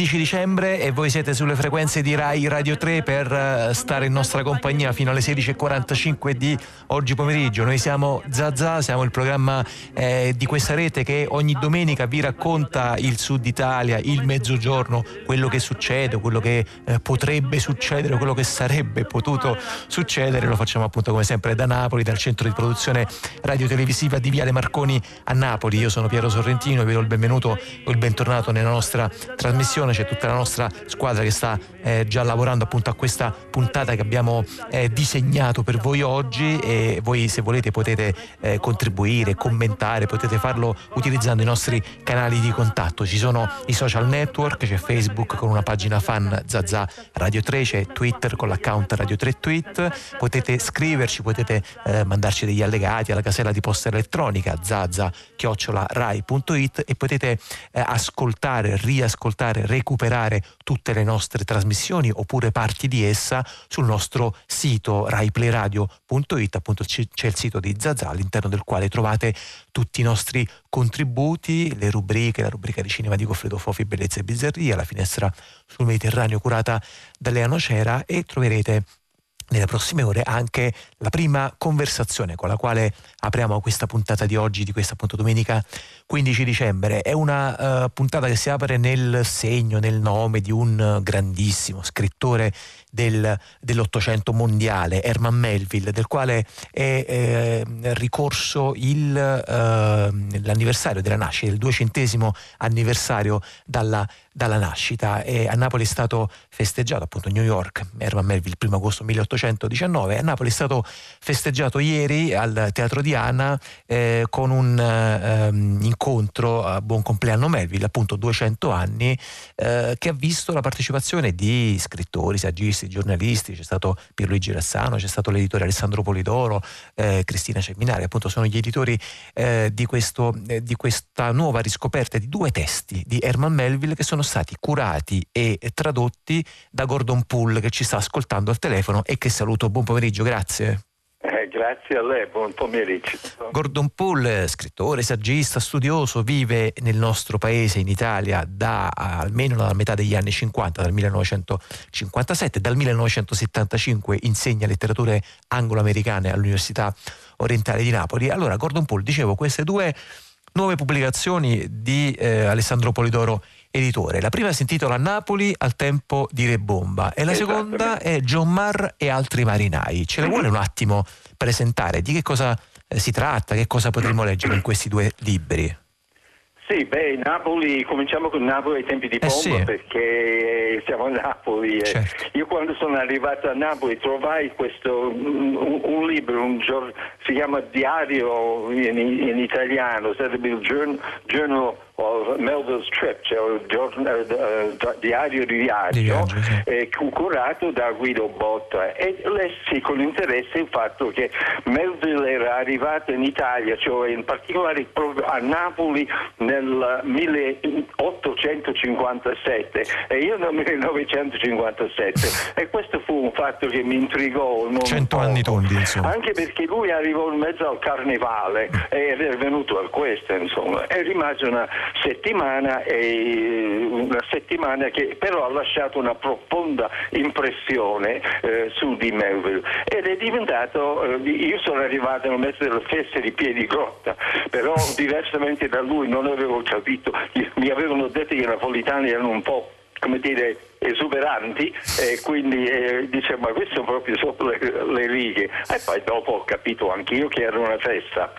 domenica 15 dicembre e voi siete sulle frequenze di Rai Radio 3 per eh, stare in nostra compagnia fino alle 16.45 di oggi pomeriggio. Noi siamo Zazà, siamo il programma eh, di questa rete che ogni domenica vi racconta il sud Italia, il mezzogiorno, quello che succede, quello che eh, potrebbe succedere, quello che sarebbe potuto succedere. Lo facciamo appunto come sempre da Napoli, dal centro di produzione radiotelevisiva di Viale Marconi a Napoli. Io sono Piero Sorrentino e vi do il benvenuto o il bentornato nella nostra trasmissione, c'è tutta la nostra squadra che sta eh, già lavorando appunto a questa puntata che abbiamo eh, disegnato per voi oggi e voi se volete potete eh, contribuire, commentare, potete farlo utilizzando i nostri canali di contatto. Ci sono i social network, c'è Facebook con una pagina fan Zazza Radio 3, c'è Twitter con l'account Radio 3 Tweet, potete scriverci, potete eh, mandarci degli allegati alla casella di posta elettronica zazza rai.it e potete eh, ascoltare, riascoltare, recuperare tutte le nostre trasmissioni oppure parti di essa sul nostro sito raiplayradio.it, appunto c'è il sito di Zazà all'interno del quale trovate tutti i nostri contributi, le rubriche, la rubrica di cinema di Goffredo Fofi, Bellezza e Bizzarria, la finestra sul Mediterraneo curata da Lea Nocera e troverete nelle prossime ore anche la prima conversazione con la quale apriamo questa puntata di oggi, di questa appunto domenica 15 dicembre. È una uh, puntata che si apre nel segno, nel nome di un grandissimo scrittore del, dell'Ottocento mondiale, Herman Melville, del quale è eh, ricorso il, eh, l'anniversario della nascita, il duecentesimo anniversario dalla, dalla nascita. E a Napoli è stato festeggiato, appunto New York, Herman Melville, il primo agosto 1819, a Napoli è stato festeggiato ieri al Teatro di Anna eh, con un ehm, incontro a buon compleanno Melville, appunto 200 anni, eh, che ha visto la partecipazione di scrittori, saggisti, giornalisti, giornalisti, c'è stato Pierluigi Rassano, c'è stato l'editore Alessandro Polidoro, eh, Cristina Ceminari, appunto sono gli editori eh, di, questo, eh, di, questa nuova riscoperta di due testi di Herman Melville che sono stati curati e tradotti da Gordon Poole che ci sta ascoltando al telefono e che saluto. Buon pomeriggio, grazie. Grazie a lei, buon pomeriggio. Gordon Poole, scrittore, saggista, studioso, vive nel nostro paese, in Italia, da almeno dalla metà degli anni 50, dal 1957. Dal 1975 insegna letterature anglo-americane all'Università Orientale di Napoli. Allora, Gordon Poole, dicevo, queste due nuove pubblicazioni di eh, Alessandro Polidoro editore. La prima si intitola Napoli al tempo di Re Bomba e la seconda è John Marr e altri marinai. Ce le vuole un attimo presentare? Di che cosa eh, si tratta? Che cosa potremmo leggere in questi due libri? Sì, beh, Napoli, cominciamo con Napoli ai tempi di Pompa eh sì. perché siamo a Napoli. Certo. Io quando sono arrivato a Napoli trovai questo, un, un libro, un giorno, si chiama Diario in, in italiano, sarebbe il Journal o Melville's Trip, cioè il giorno, uh, diario di viaggio, di viaggio sì. eh, curato da Guido Botta e lessi con interesse il fatto che Melville era arrivato in Italia, cioè in particolare a Napoli nel 1857 e io nel 1957 e questo fu un fatto che mi intrigò. Cento anni tondi insomma. Anche perché lui arrivò in mezzo al carnevale e era venuto a questo insomma e rimase una settimana, una settimana che però ha lasciato una profonda impressione eh, su di Melville. Ed è diventato, eh, io sono arrivato nel mezzo delle feste di piedi grotta, però diversamente da lui non avevo capito, mi avevano detto che i napolitani erano un po' come dire esuberanti e quindi eh, dicevo ma questo proprio sopra le, le, righe. E poi dopo ho capito anch'io che era una festa.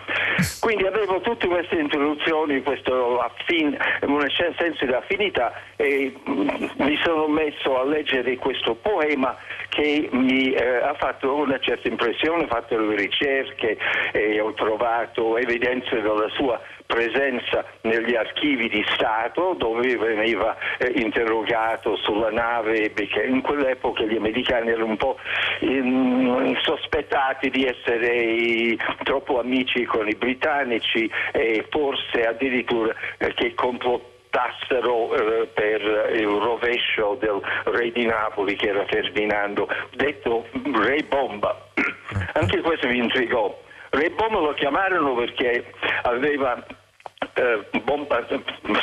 Quindi avevo tutte queste introduzioni questo affin, un senso di affinità e mm, mi sono messo a leggere questo poema che mi eh, ha fatto una certa impressione, ho fatto le ricerche e ho trovato evidenze della sua presenza negli archivi di Stato dove veniva eh, interrogato sulla nave perché in quell'epoca gli americani erano un po' in, sospettati di essere troppo amici con i britannici e forse addirittura eh, che complottavano votassero eh, per il rovescio del re di Napoli che era Ferdinando, detto re bomba. Anche questo mi intrigò. Re bomba lo chiamarono perché aveva eh, bomba,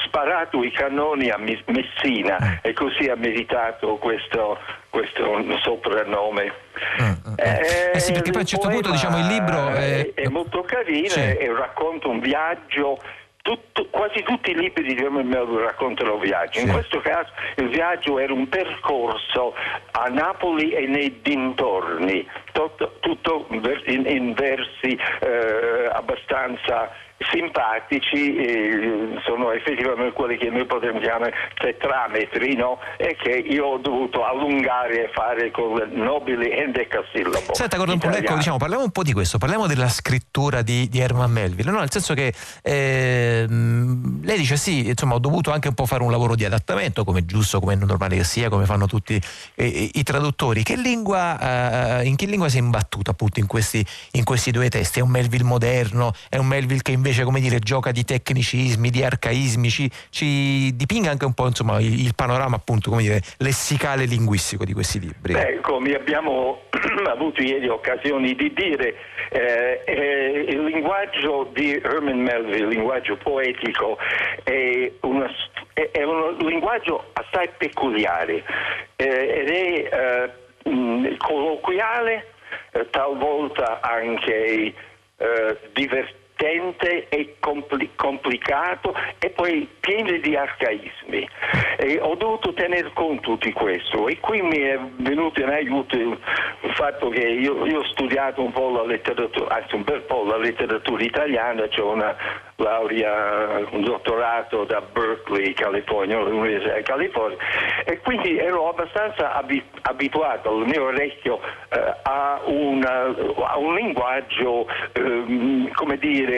sparato i cannoni a Messina e così ha meritato questo, questo soprannome. Mm. Eh, eh, sì, perché poi a un certo punto diciamo il libro è, è molto carino sì. e racconta un viaggio tutto, quasi tutti i libri di Melville raccontano viaggi. Sì. In questo caso il viaggio era un percorso a Napoli e nei dintorni, tutto, tutto in, in versi eh, abbastanza simpatici eh, sono effettivamente quelli che noi potremmo chiamare tetrametri no? e che io ho dovuto allungare e fare con il nobile endecasillabo Senta Gordon ecco, diciamo, parliamo un po' di questo parliamo della scrittura di, di Herman Melville no? nel senso che eh, lei dice sì insomma ho dovuto anche un po' fare un lavoro di adattamento come giusto, come normale che sia come fanno tutti eh, i, i traduttori. Che lingua, eh, in che lingua si è imbattuto appunto in questi, in questi due testi? È un Melville moderno? È un Melville che invece invece come dire, gioca di tecnicismi, di arcaismi, ci, ci dipinga anche un po' insomma, il, il, panorama appunto come dire, lessicale linguistico di questi libri. Beh, come abbiamo avuto ieri occasioni di dire, eh, eh, il linguaggio di Herman Melville, il linguaggio poetico, è, una, è, è un linguaggio assai peculiare eh, ed è mh, eh, colloquiale, eh, talvolta anche eh, divertente divertente e compli- complicato e poi pieno di arcaismi. E ho dovuto tener conto di questo e qui mi è venuto in aiuto il fatto che io, io ho studiato un po' la letteratura, anzi un bel po' la letteratura italiana, c'è una laurea, un dottorato da Berkeley, California, l'Università di California, e quindi ero abbastanza abituato al mio orecchio eh, a, una, a, un linguaggio, eh, come dire,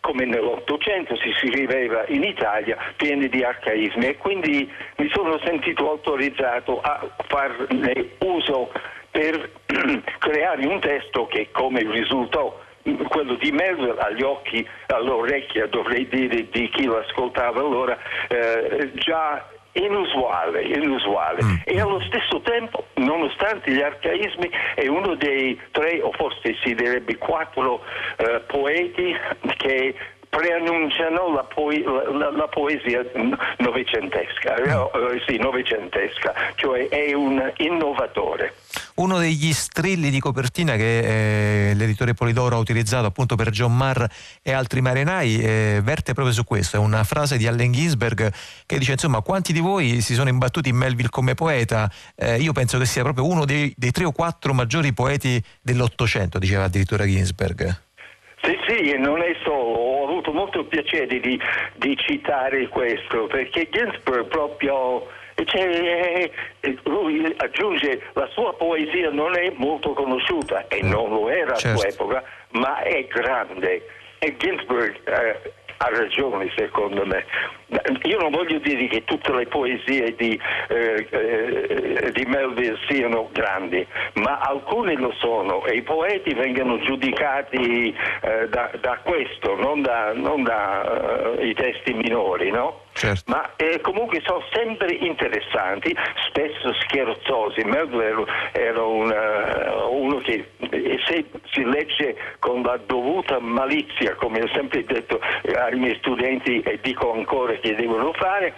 come nell'Ottocento si scriveva in Italia, pieni di arcaismi. E quindi mi sono sentito autorizzato a farne uso per creare un testo che come risultò quello di Melville agli occhi, all'orecchia dovrei dire di chi lo ascoltava allora, eh, già inusuale, inusuale. Mm. e allo stesso tempo, nonostante gli arcaismi, è uno dei tre o forse si direbbe quattro eh, poeti che preannunciano la, poe- la, la poesia novecentesca, mm. eh, sì, novecentesca, cioè è un innovatore. Uno degli strilli di copertina che eh, l'editore Polidoro ha utilizzato appunto per John Marr e altri marinai eh, verte proprio su questo, è una frase di Allen Ginsberg che dice insomma quanti di voi si sono imbattuti in Melville come poeta? Eh, io penso che sia proprio uno dei, dei tre o quattro maggiori poeti dell'Ottocento, diceva addirittura Ginsberg. Sì, sì, non è solo, avuto molto piacere di, di citare questo, perché Ginsberg proprio cioè, lui aggiunge la sua poesia non è molto conosciuta e non lo era certo. all'epoca, ma è grande. E Ginsberg eh, ha ragione secondo me. Io non voglio dire che tutte le poesie di, eh, eh, di Melville siano grandi, ma alcune lo sono e i poeti vengono giudicati eh, da, da, questo, non da, non da uh, i testi minori, no? Certo. Ma eh, comunque sono sempre interessanti, spesso scherzosi. Melville era una, uno che se si legge con la dovuta malizia, come ho sempre detto ai miei studenti e dico ancora che devono fare,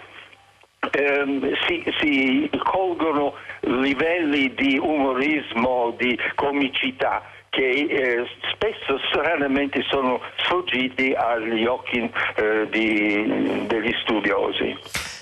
ehm, si, si colgono livelli di umorismo, di comicità che eh, spesso stranamente sono sfuggiti agli occhi eh, di, degli studiosi.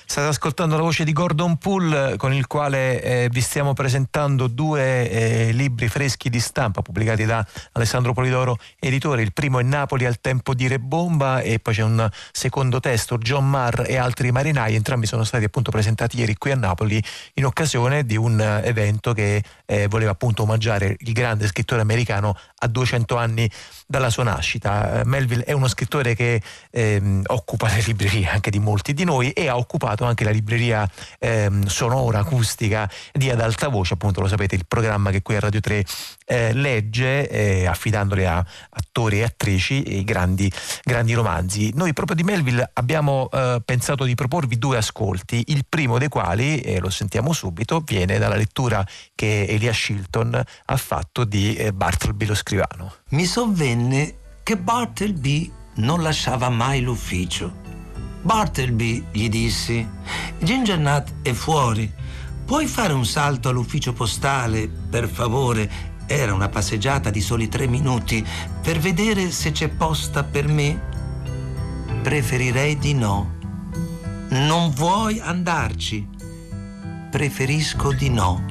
State ascoltando la voce di Gordon Poole con il quale eh, vi stiamo presentando due eh, libri freschi di stampa pubblicati da Alessandro Polidoro, editore. Il primo è Napoli al tempo di Rebomba e poi c'è un secondo testo, John Marr e altri marinai. Entrambi sono stati appunto presentati ieri qui a Napoli in occasione di un evento che eh, voleva appunto omaggiare il grande scrittore americano a 200 anni dalla sua nascita. Melville è uno scrittore che ehm, occupa le librerie anche di molti di noi e ha occupato anche la libreria ehm, sonora, acustica di Ad Alta Voce, appunto lo sapete, il programma che qui a Radio 3 eh, legge eh, affidandole a attori e attrici i grandi, grandi romanzi. Noi proprio di Melville abbiamo eh, pensato di proporvi due ascolti, il primo dei quali, e lo sentiamo subito, viene dalla lettura che Elia Shilton ha fatto di eh, Bartleby lo scrivano. Mi sovvenne che Bartleby non lasciava mai l'ufficio. Bartleby, gli dissi, Ginger Nut è fuori. Puoi fare un salto all'ufficio postale, per favore? Era una passeggiata di soli tre minuti per vedere se c'è posta per me. Preferirei di no. Non vuoi andarci? Preferisco di no.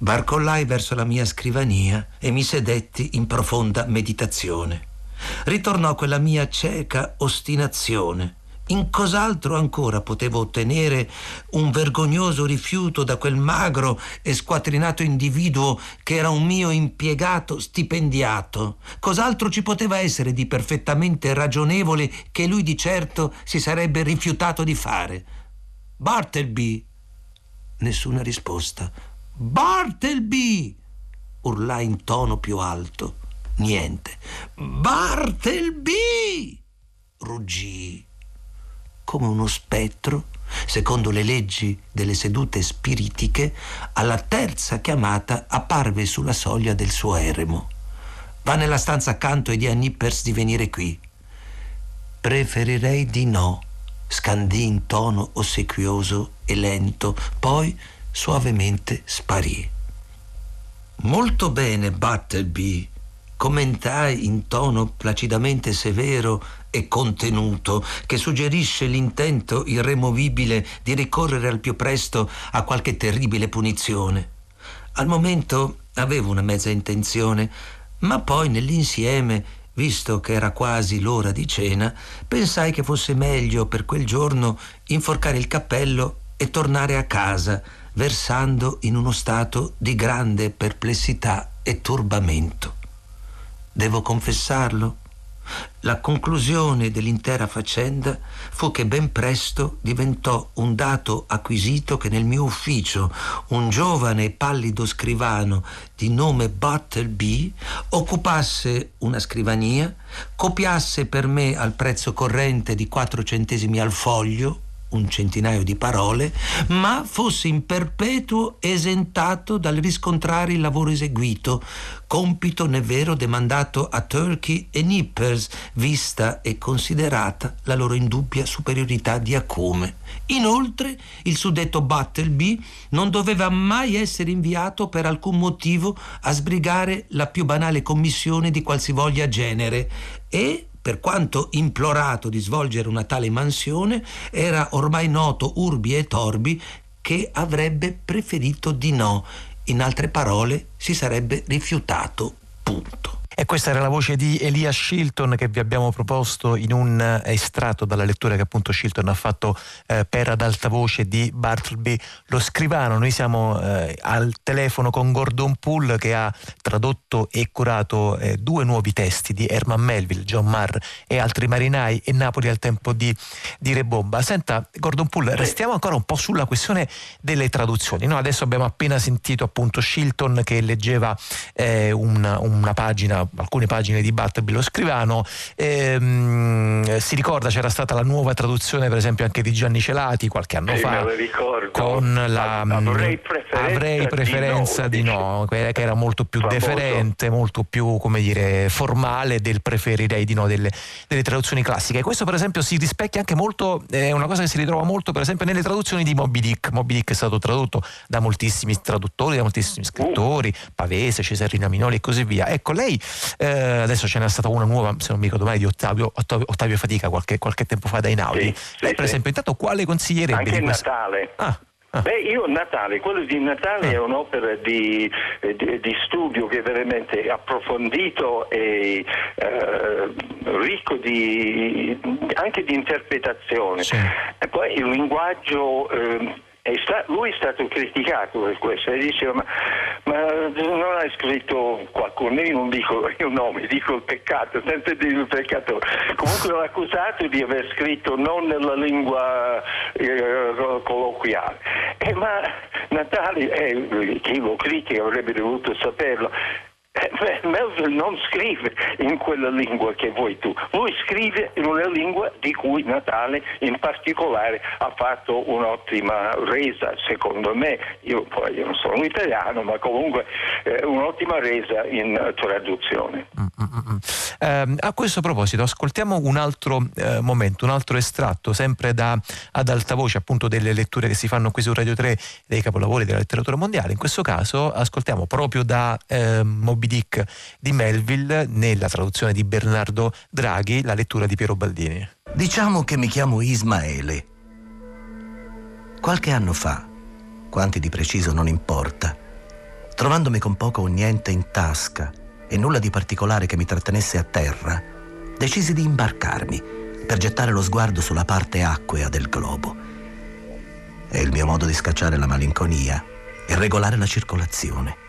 Barcollai verso la mia scrivania e mi sedetti in profonda meditazione. Ritornò quella mia cieca ostinazione. In cos'altro ancora potevo ottenere un vergognoso rifiuto da quel magro e squatrinato individuo che era un mio impiegato stipendiato? Cos'altro ci poteva essere di perfettamente ragionevole che lui di certo si sarebbe rifiutato di fare? Bartleby! Nessuna risposta. Bartleby! urlai in tono più alto. Niente. Bartleby! ruggii. Come uno spettro, secondo le leggi delle sedute spiritiche, alla terza chiamata apparve sulla soglia del suo eremo. Va nella stanza accanto e di a Nippers di venire qui. Preferirei di no, scandì in tono ossequioso e lento, poi suavemente sparì. Molto bene, Battleby, commentai in tono placidamente severo e contenuto che suggerisce l'intento irremovibile di ricorrere al più presto a qualche terribile punizione. Al momento avevo una mezza intenzione, ma poi nell'insieme, visto che era quasi l'ora di cena, pensai che fosse meglio per quel giorno inforcare il cappello e tornare a casa, versando in uno stato di grande perplessità e turbamento. Devo confessarlo? La conclusione dell'intera faccenda fu che ben presto diventò un dato acquisito che nel mio ufficio un giovane e pallido scrivano di nome Buttleby occupasse una scrivania, copiasse per me al prezzo corrente di 4 centesimi al foglio un centinaio di parole, ma fosse in perpetuo esentato dal riscontrare il lavoro eseguito, compito né vero demandato a Turkey e Nippers, vista e considerata la loro indubbia superiorità di acume. Inoltre, il suddetto Battleby non doveva mai essere inviato per alcun motivo a sbrigare la più banale commissione di qualsivoglia genere e per quanto implorato di svolgere una tale mansione, era ormai noto urbi e torbi che avrebbe preferito di no. In altre parole, si sarebbe rifiutato. Punto. E questa era la voce di Elia Shilton che vi abbiamo proposto in un eh, estratto dalla lettura che appunto Shilton ha fatto eh, per ad alta voce di Bartleby lo scrivano. Noi siamo eh, al telefono con Gordon Poole che ha tradotto e curato eh, due nuovi testi di Herman Melville, John Marr e altri marinai e Napoli al tempo di, di Rebomba. Senta Gordon Poole, restiamo ancora un po' sulla questione delle traduzioni. No, adesso abbiamo appena sentito appunto Shilton che leggeva eh, una, una pagina alcune pagine di Bartleby lo scrivano. Ehm, si ricorda c'era stata la nuova traduzione, per esempio, anche di Gianni Celati qualche anno sì, fa. Con la avrei preferenza, avrei preferenza di, no, di no, che era molto più famoso. deferente, molto più come dire, formale del preferirei di no delle, delle, traduzioni classiche. E questo, per esempio, si rispecchia anche molto, è una cosa che si ritrova molto, per esempio, nelle traduzioni di Moby Dick. Moby Dick è stato tradotto da moltissimi traduttori, da moltissimi scrittori, Pavese, Cesarina Minoli e così via. Ecco, lei eh, adesso ce n'è stata una nuova, se non mi ricordo mai, di Ottavio, Ottavio, Ottavio Fatica qualche, qualche, tempo fa da Inaudi. Sì, Lei, sì, per esempio, intanto quale consiglierebbe? Anche il Natale. Ah. Ah. Beh, io Natale, quello di Natale ah. è un'opera di, di, di, studio che è veramente approfondito e eh, ricco di, anche di interpretazione. Sì. E poi il linguaggio eh, sta, lui è stato criticato per questo e diceva ma, ma, non hai scritto qualcuno, io non dico il nome, dico il peccato, senza dire il peccato. Comunque l'ho accusato di aver scritto non nella lingua eh, colloquiale. Eh, ma Natale, eh, chi lo critica avrebbe dovuto saperlo, Melville non scrive in quella lingua che vuoi tu. Lui scrive in una lingua di cui Natale in particolare ha fatto un'ottima resa, secondo me. Io poi non sono italiano, ma comunque eh, un'ottima resa in traduzione. Eh, a questo proposito, ascoltiamo un altro eh, momento, un altro estratto, sempre da, ad alta voce, appunto delle letture che si fanno qui su Radio 3 dei capolavori della letteratura mondiale. In questo caso ascoltiamo proprio da eh, Moby Dick di Melville, nella traduzione di Bernardo Draghi, la lettura di Piero Baldini. Diciamo che mi chiamo Ismaele. Qualche anno fa, quanti di preciso non importa, trovandomi con poco o niente in tasca e nulla di particolare che mi trattenesse a terra, decisi di imbarcarmi per gettare lo sguardo sulla parte acquea del globo. È il mio modo di scacciare la malinconia e regolare la circolazione.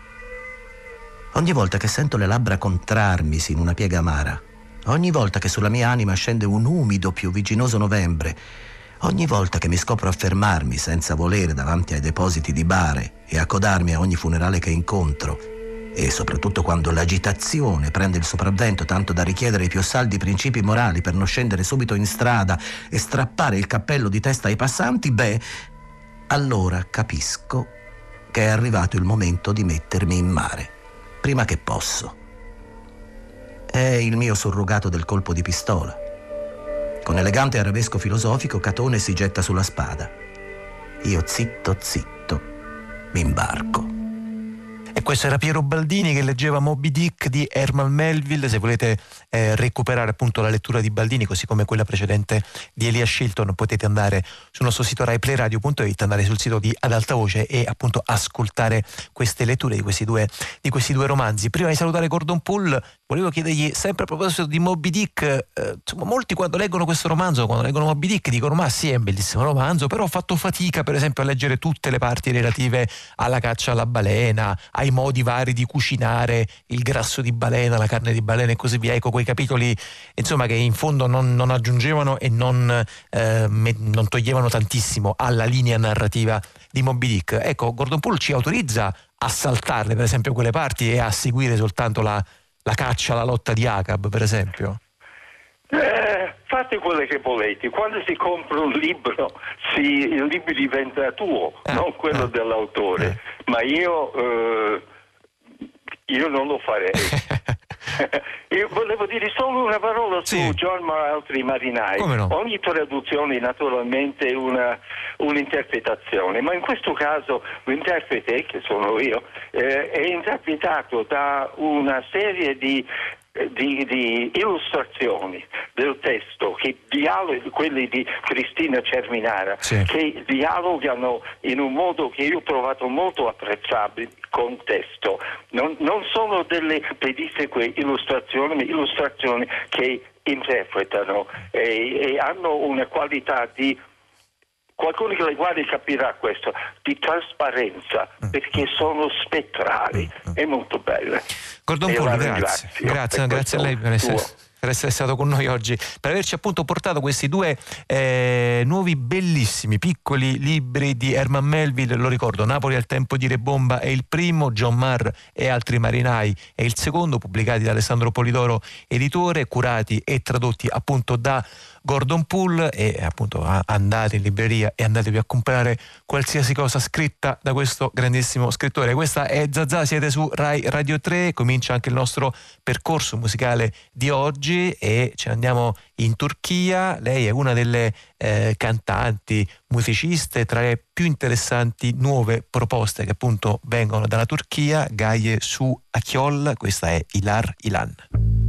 Ogni volta che sento le labbra contrarmisi in una piega amara, ogni volta che sulla mia anima scende un umido, pioviginoso novembre, ogni volta che mi scopro a fermarmi senza volere davanti ai depositi di bare e accodarmi a ogni funerale che incontro, e soprattutto quando l'agitazione prende il sopravvento tanto da richiedere i più saldi principi morali per non scendere subito in strada e strappare il cappello di testa ai passanti, beh, allora capisco che è arrivato il momento di mettermi in mare, prima che posso. È il mio surrogato del colpo di pistola. Con elegante arabesco filosofico, Catone si getta sulla spada. Io zitto, zitto, mi imbarco. Questo era Piero Baldini che leggeva Moby Dick di Herman Melville. Se volete eh, recuperare appunto la lettura di Baldini, così come quella precedente di Elia Shilton, potete andare sul nostro sito raiplayradio.it, andare sul sito di Ad Alta Voce e appunto ascoltare queste letture di questi due, di questi due romanzi. Prima di salutare Gordon Poole, volevo chiedergli sempre a proposito di Moby Dick, eh, insomma, molti quando leggono questo romanzo, quando leggono Moby Dick, dicono ma sì è un bellissimo romanzo, però ho fatto fatica per esempio a leggere tutte le parti relative alla caccia alla balena, ai modi vari di cucinare il grasso di balena, la carne di balena e così via. Ecco, quei capitoli insomma, che in fondo non, non aggiungevano e non, eh, non, toglievano tantissimo alla linea narrativa di Moby Dick. Ecco, Gordon Poole ci autorizza a saltarle, per esempio, quelle parti e a seguire soltanto la, la caccia, la lotta di Acab, per esempio. Eh, fate quello che volete, quando si compra un libro si, il libro diventa tuo, eh, non quello eh, dell'autore, ma io, eh, io, non lo farei. io volevo dire solo una parola sì. su John Ma altri marinai. No? Ogni traduzione naturalmente è una, un'interpretazione, ma in questo caso l'interprete, che sono io, eh, è interpretato da una serie di di, di, illustrazioni del testo, che dialog- quelli di Cristina Cerminara, sì. che dialogano in un modo che io ho trovato molto apprezzabile con testo. Non, non sono delle pedisseque illustrazioni, ma illustrazioni che interpretano e, e hanno una qualità di qualcuno che le guardi capirà questo, di trasparenza, mm. perché sono spettrali, mm, mm. è molto belle. Gordon Polo, grazie. Grazie, grazie a lei per essere, per essere, stato con noi oggi, per averci appunto portato questi due eh, nuovi bellissimi piccoli libri di Herman Melville, lo ricordo, Napoli al tempo di Rebomba è il primo, John Marr e altri marinai è il secondo, pubblicati da Alessandro Polidoro, editore, curati e tradotti appunto da Gordon Poole e appunto andate in libreria e andatevi a comprare qualsiasi cosa scritta da questo grandissimo scrittore. Questa è Zazà, siete su Rai Radio 3, comincia anche il nostro percorso musicale di oggi e ne andiamo in Turchia. Lei è una delle eh, cantanti, musiciste tra le più interessanti nuove proposte che appunto vengono dalla Turchia, Gaie su Achiol, questa è Ilar Ilan.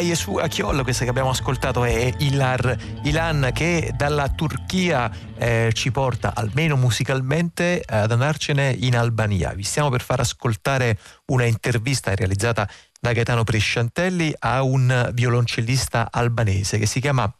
Gaie su Achiol, questa che abbiamo ascoltato è Ilar Ilan che dalla Turchia eh, ci porta almeno musicalmente ad andarcene in Albania. Vi stiamo per far ascoltare una intervista realizzata da Gaetano Presciantelli a un violoncellista albanese che si chiama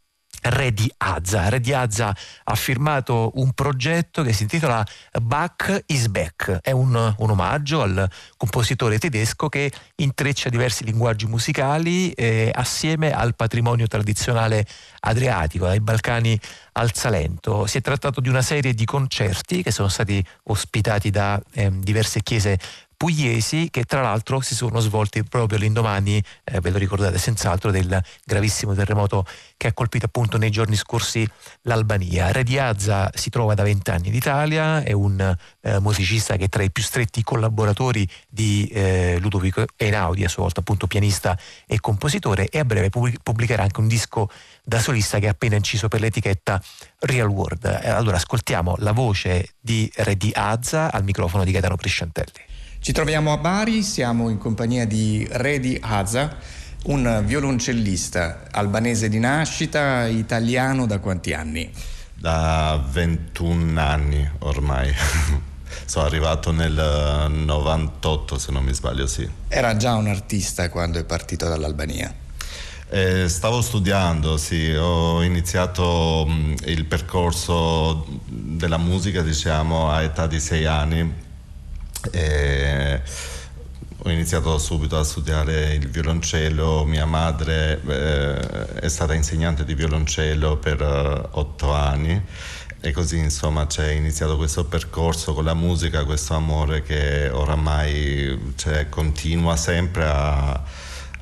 Re di Azza. Re di Azza ha firmato un progetto che si intitola Bach is Back. È un, un omaggio al compositore tedesco che intreccia diversi linguaggi musicali eh, assieme al patrimonio tradizionale adriatico, dai Balcani al Salento. Si è trattato di una serie di concerti che sono stati ospitati da eh, diverse chiese pugliesi che tra l'altro si sono svolti proprio l'indomani, eh, ve lo ricordate senz'altro, del gravissimo terremoto che ha colpito appunto nei giorni scorsi l'Albania. Re Diazza si trova da vent'anni in Italia, è un eh, musicista che è tra i più stretti collaboratori di eh, Ludovico Einaudi, a sua volta appunto pianista e compositore, e a breve pubblicherà anche un disco da solista che ha appena inciso per l'etichetta Real World. Eh, allora ascoltiamo la voce di Re Diazza al microfono di Gaetano Presciantelli. Ci troviamo a Bari, siamo in compagnia di Redi Haza, un violoncellista albanese di nascita, italiano da quanti anni? Da 21 anni ormai. Sono arrivato nel 98 se non mi sbaglio, sì. Era già un artista quando è partito dall'Albania? Eh, stavo studiando, sì, ho iniziato mh, il percorso della musica diciamo a età di sei anni e ho iniziato subito a studiare il violoncello, mia madre eh, è stata insegnante di violoncello per uh, otto anni. E così insomma c'è iniziato questo percorso con la musica, questo amore che oramai cioè, continua sempre a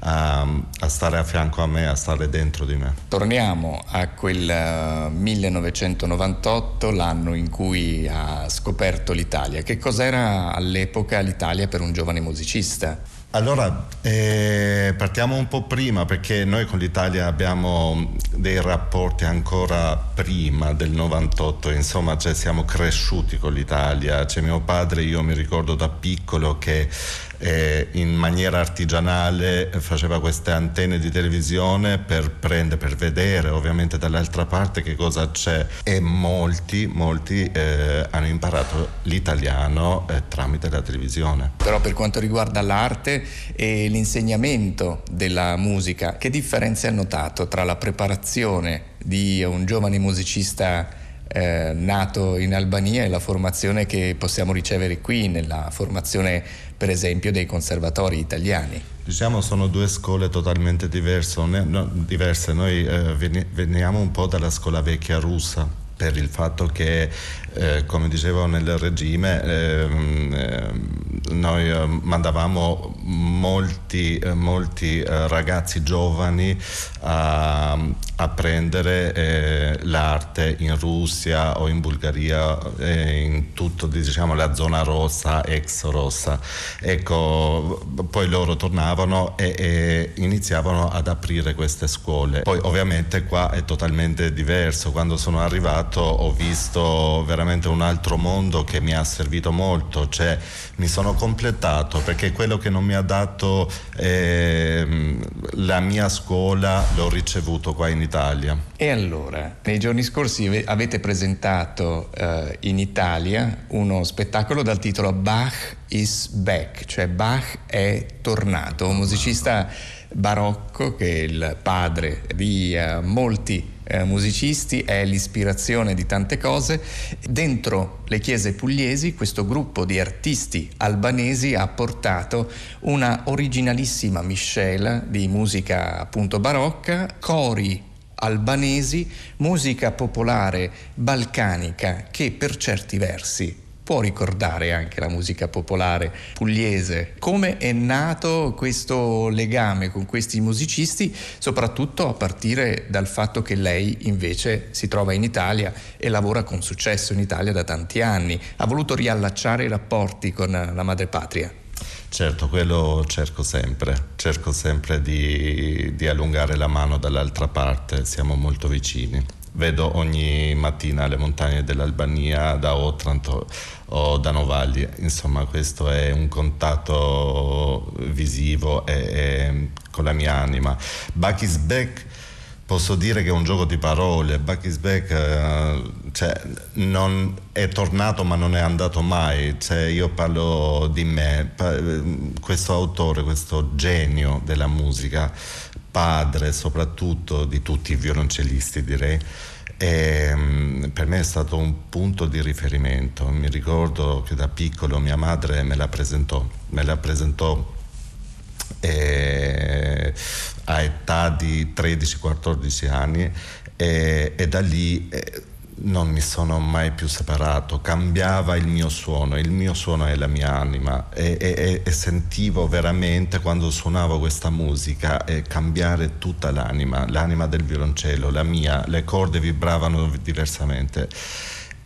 a, a, stare a fianco a me, a stare dentro di me. Torniamo a quel 1998, eh, l'anno in cui ha scoperto l'Italia. Che cos'era all'epoca l'Italia per un giovane musicista? Allora, eh, partiamo un po' prima perché noi con l'Italia abbiamo dei rapporti ancora prima del 98, insomma cioè siamo cresciuti con l'Italia, c'è mio padre, io mi ricordo da piccolo che eh, in maniera artigianale faceva queste antenne di televisione per prendere, per vedere ovviamente dall'altra parte che cosa c'è e molti, molti eh, hanno imparato l'italiano eh, tramite la televisione. Però per quanto riguarda l'arte e l'insegnamento della musica, che differenze ha notato tra la preparazione di un giovane musicista eh, nato in Albania e la formazione che possiamo ricevere qui, nella formazione per esempio dei conservatori italiani. Diciamo sono due scuole totalmente diverse, no, diverse. noi eh, veniamo un po' dalla scuola vecchia russa per il fatto che, eh, come dicevo nel regime, ehm, eh, noi mandavamo molti, eh, molti eh, ragazzi giovani a, apprendere eh, l'arte in Russia o in Bulgaria, in tutta diciamo, la zona rossa, ex rossa. Ecco, poi loro tornavano e, e, iniziavano ad aprire queste scuole. Poi ovviamente qua è totalmente diverso. Quando sono arrivato ho visto veramente un altro mondo che mi ha servito molto, cioè mi sono completato perché quello che non mi ha dato eh, la mia scuola l'ho ricevuto qua in Italia. E allora, nei giorni scorsi avete presentato uh, in Italia uno spettacolo dal titolo Bach is back, cioè Bach è tornato, un musicista barocco che è il padre di uh, molti uh, musicisti, è l'ispirazione di tante cose. Dentro le chiese pugliesi questo gruppo di artisti albanesi ha portato una originalissima miscela di musica appunto barocca, cori albanesi, musica popolare balcanica che per certi versi può ricordare anche la musica popolare pugliese. Come è nato questo legame con questi musicisti, soprattutto a partire dal fatto che lei invece si trova in Italia e lavora con successo in Italia da tanti anni, ha voluto riallacciare i rapporti con la madrepatria? Certo, quello cerco sempre, cerco sempre di, di allungare la mano dall'altra parte, siamo molto vicini. Vedo ogni mattina le montagne dell'Albania da Otranto o da Novagli, insomma questo è un contatto visivo e, e con la mia anima. Bakis Beck posso dire che è un gioco di parole. Back is back cioè, è tornato ma non è andato mai. Cioè, io parlo di me, questo autore, questo genio della musica, padre soprattutto di tutti i violoncellisti direi. E, mm, per me è stato un punto di riferimento. Mi ricordo che da piccolo mia madre me la presentò, me la presentò eh, a età di 13-14 anni e, e, da lì eh, non mi sono mai più separato, cambiava il mio suono, il mio suono è la mia anima e, e, e sentivo veramente quando suonavo questa musica eh, cambiare tutta l'anima, l'anima del violoncello, la mia, le corde vibravano diversamente.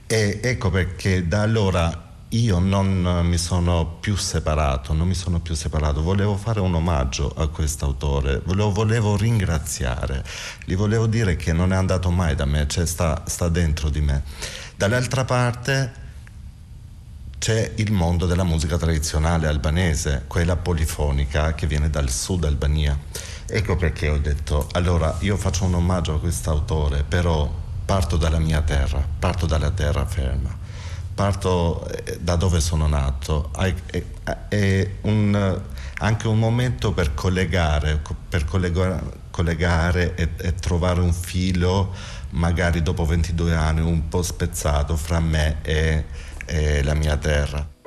E ecco perché da allora io non mi sono più separato, non mi sono più separato, volevo fare un omaggio a quest'autore, lo volevo ringraziare, gli volevo dire che non è andato mai da me, cioè sta, sta dentro di me. Dall'altra parte c'è il mondo della musica tradizionale albanese, quella polifonica che viene dal sud Albania. Ecco perché ho detto, allora io faccio un omaggio a quest'autore, però parto dalla mia terra, parto dalla terra ferma parto eh, da dove sono nato, è, è un, anche un momento per collegare, per collegare, collegare e, e, trovare un filo, magari dopo 22 anni, un po' spezzato fra me e, e la mia terra.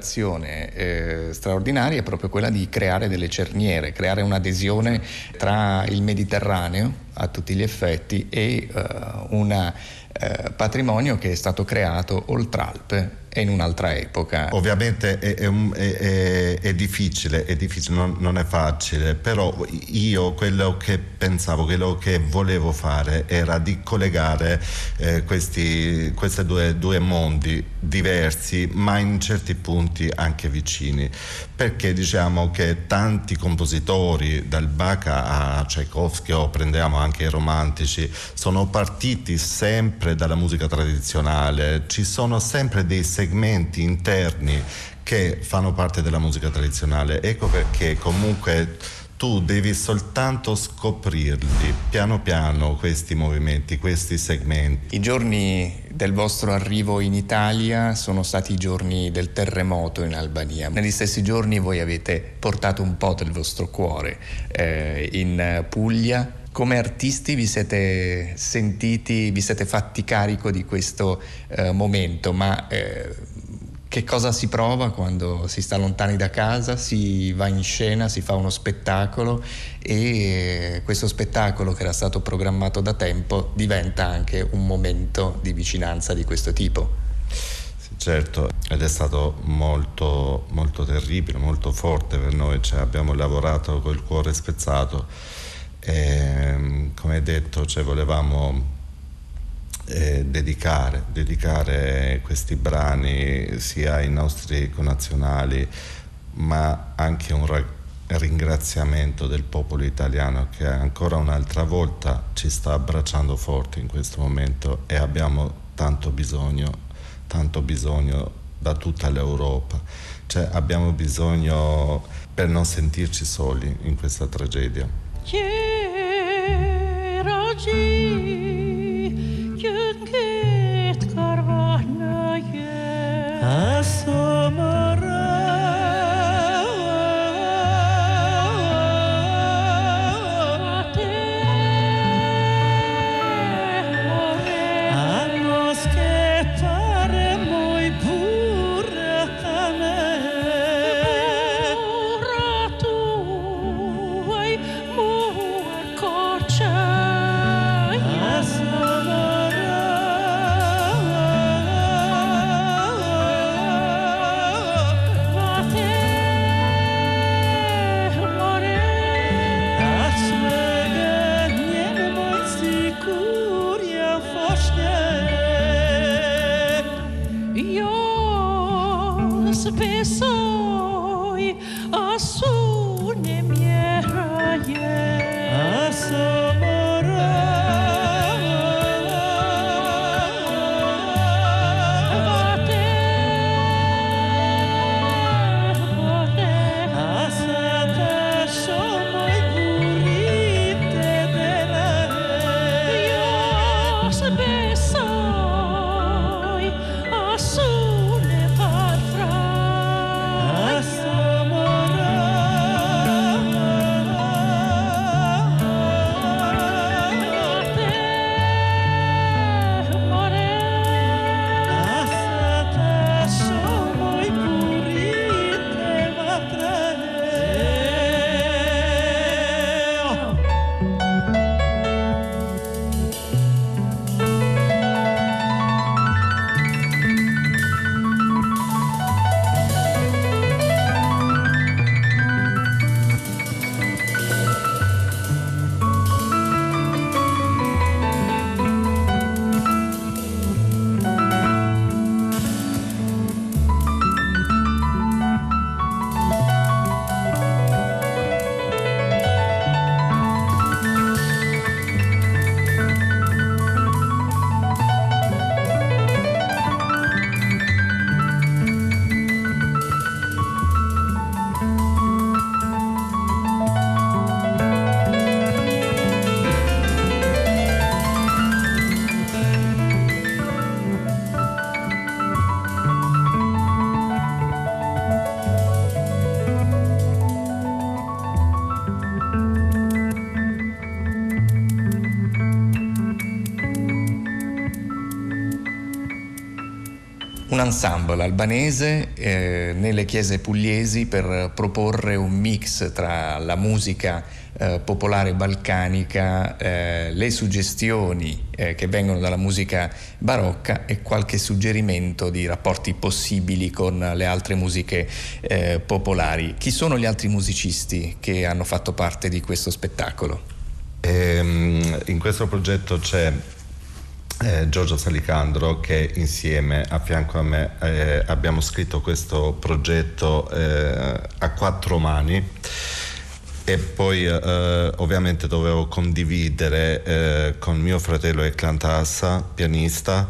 L'operazione eh, straordinaria è proprio quella di creare delle cerniere, creare un'adesione tra il Mediterraneo a tutti gli effetti e eh, un eh, patrimonio che è stato creato oltre Alpe e in un'altra epoca. Ovviamente è, è, è, è difficile, difficile non, non, è facile, però io quello che pensavo, quello che volevo fare era di collegare eh, questi due, due, mondi diversi, ma in certi punti anche vicini, perché diciamo che tanti compositori, dal Bach a Tchaikovsky o prendiamo anche i romantici, sono partiti sempre dalla musica tradizionale, ci sono sempre dei segmenti interni che fanno parte della musica tradizionale. Ecco perché comunque tu devi soltanto scoprirli piano piano questi movimenti, questi segmenti. I giorni del vostro arrivo in Italia sono stati i giorni del terremoto in Albania. Negli stessi giorni voi avete portato un po' del vostro cuore eh, in Puglia come artisti vi siete sentiti, vi siete fatti carico di questo eh, momento, ma eh, che cosa si prova quando si sta lontani da casa, si va in scena, si fa uno spettacolo e questo spettacolo che era stato programmato da tempo diventa anche un momento di vicinanza di questo tipo. Certo, ed è stato molto, molto terribile, molto forte per noi, cioè, abbiamo lavorato col cuore spezzato e, come detto, cioè, volevamo eh, dedicare, dedicare questi brani sia ai nostri connazionali, ma anche un ragazzo ringraziamento del popolo italiano che ancora un'altra volta ci sta abbracciando forte in questo momento e abbiamo tanto bisogno, tanto bisogno da tutta l'Europa. Cioè abbiamo bisogno per non sentirci soli in questa tragedia. un summer. Ensemble albanese eh, nelle chiese pugliesi per proporre un mix tra la musica eh, popolare balcanica, eh, le suggestioni eh, che vengono dalla musica barocca e qualche suggerimento di rapporti possibili con le altre musiche eh, popolari. Chi sono gli altri musicisti che hanno fatto parte di questo spettacolo? Ehm, in questo progetto c'è eh, Giorgio Salicandro che insieme a fianco a me eh, abbiamo scritto questo progetto eh, a quattro mani. E poi eh, ovviamente dovevo condividere eh, con mio fratello Eklan Tassa, pianista,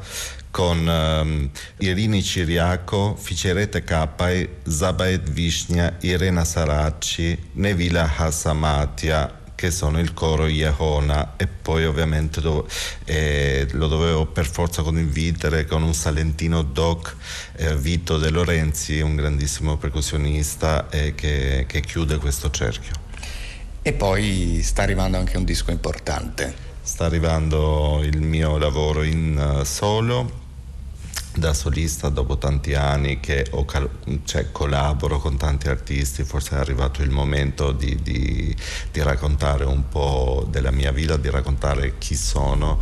con um, Irini Ciriaco, Ficerete Capai, Zabaet Vishnia, Irena Saracci, Nevila Hassamatia, che sono il coro Iehona e poi ovviamente do, eh, lo dovevo per forza condividere con un salentino doc eh, Vito De Lorenzi, un grandissimo percussionista eh, che, che chiude questo cerchio. E poi sta arrivando anche un disco importante. Sta arrivando il mio lavoro in uh, solo da solista dopo tanti anni che ho, cioè, collaboro con tanti artisti, forse è arrivato il momento di, di, di, raccontare un po' della mia vita, di raccontare chi sono.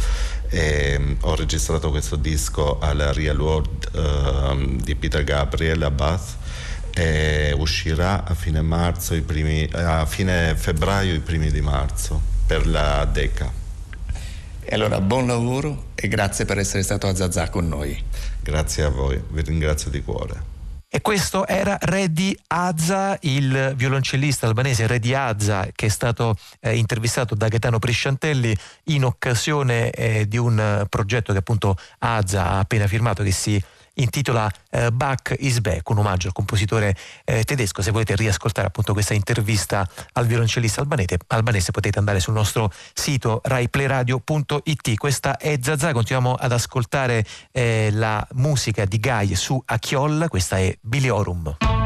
E, mm, ho registrato questo disco alla Real World uh, di Peter Gabriel a Bath e uscirà a fine, marzo, primi, a fine febbraio, i primi di marzo per la Deca. E allora buon lavoro e grazie per essere stato a Zazà con noi. Grazie a voi, vi ringrazio di cuore. E questo era Reddy Azza, il violoncellista albanese Reddy Azza, che è stato eh, intervistato da Gaetano Prisciantelli in occasione eh, di un progetto che appunto Azza ha appena firmato, che si intitola eh, Bach is Back, un omaggio al compositore eh, tedesco. Se volete riascoltare appunto questa intervista al violoncellista albanese, albanese potete andare sul nostro sito raiplayradio.it. Questa è Zazà, continuiamo ad ascoltare eh, la musica di Guy su Achiol, questa è Biliorum.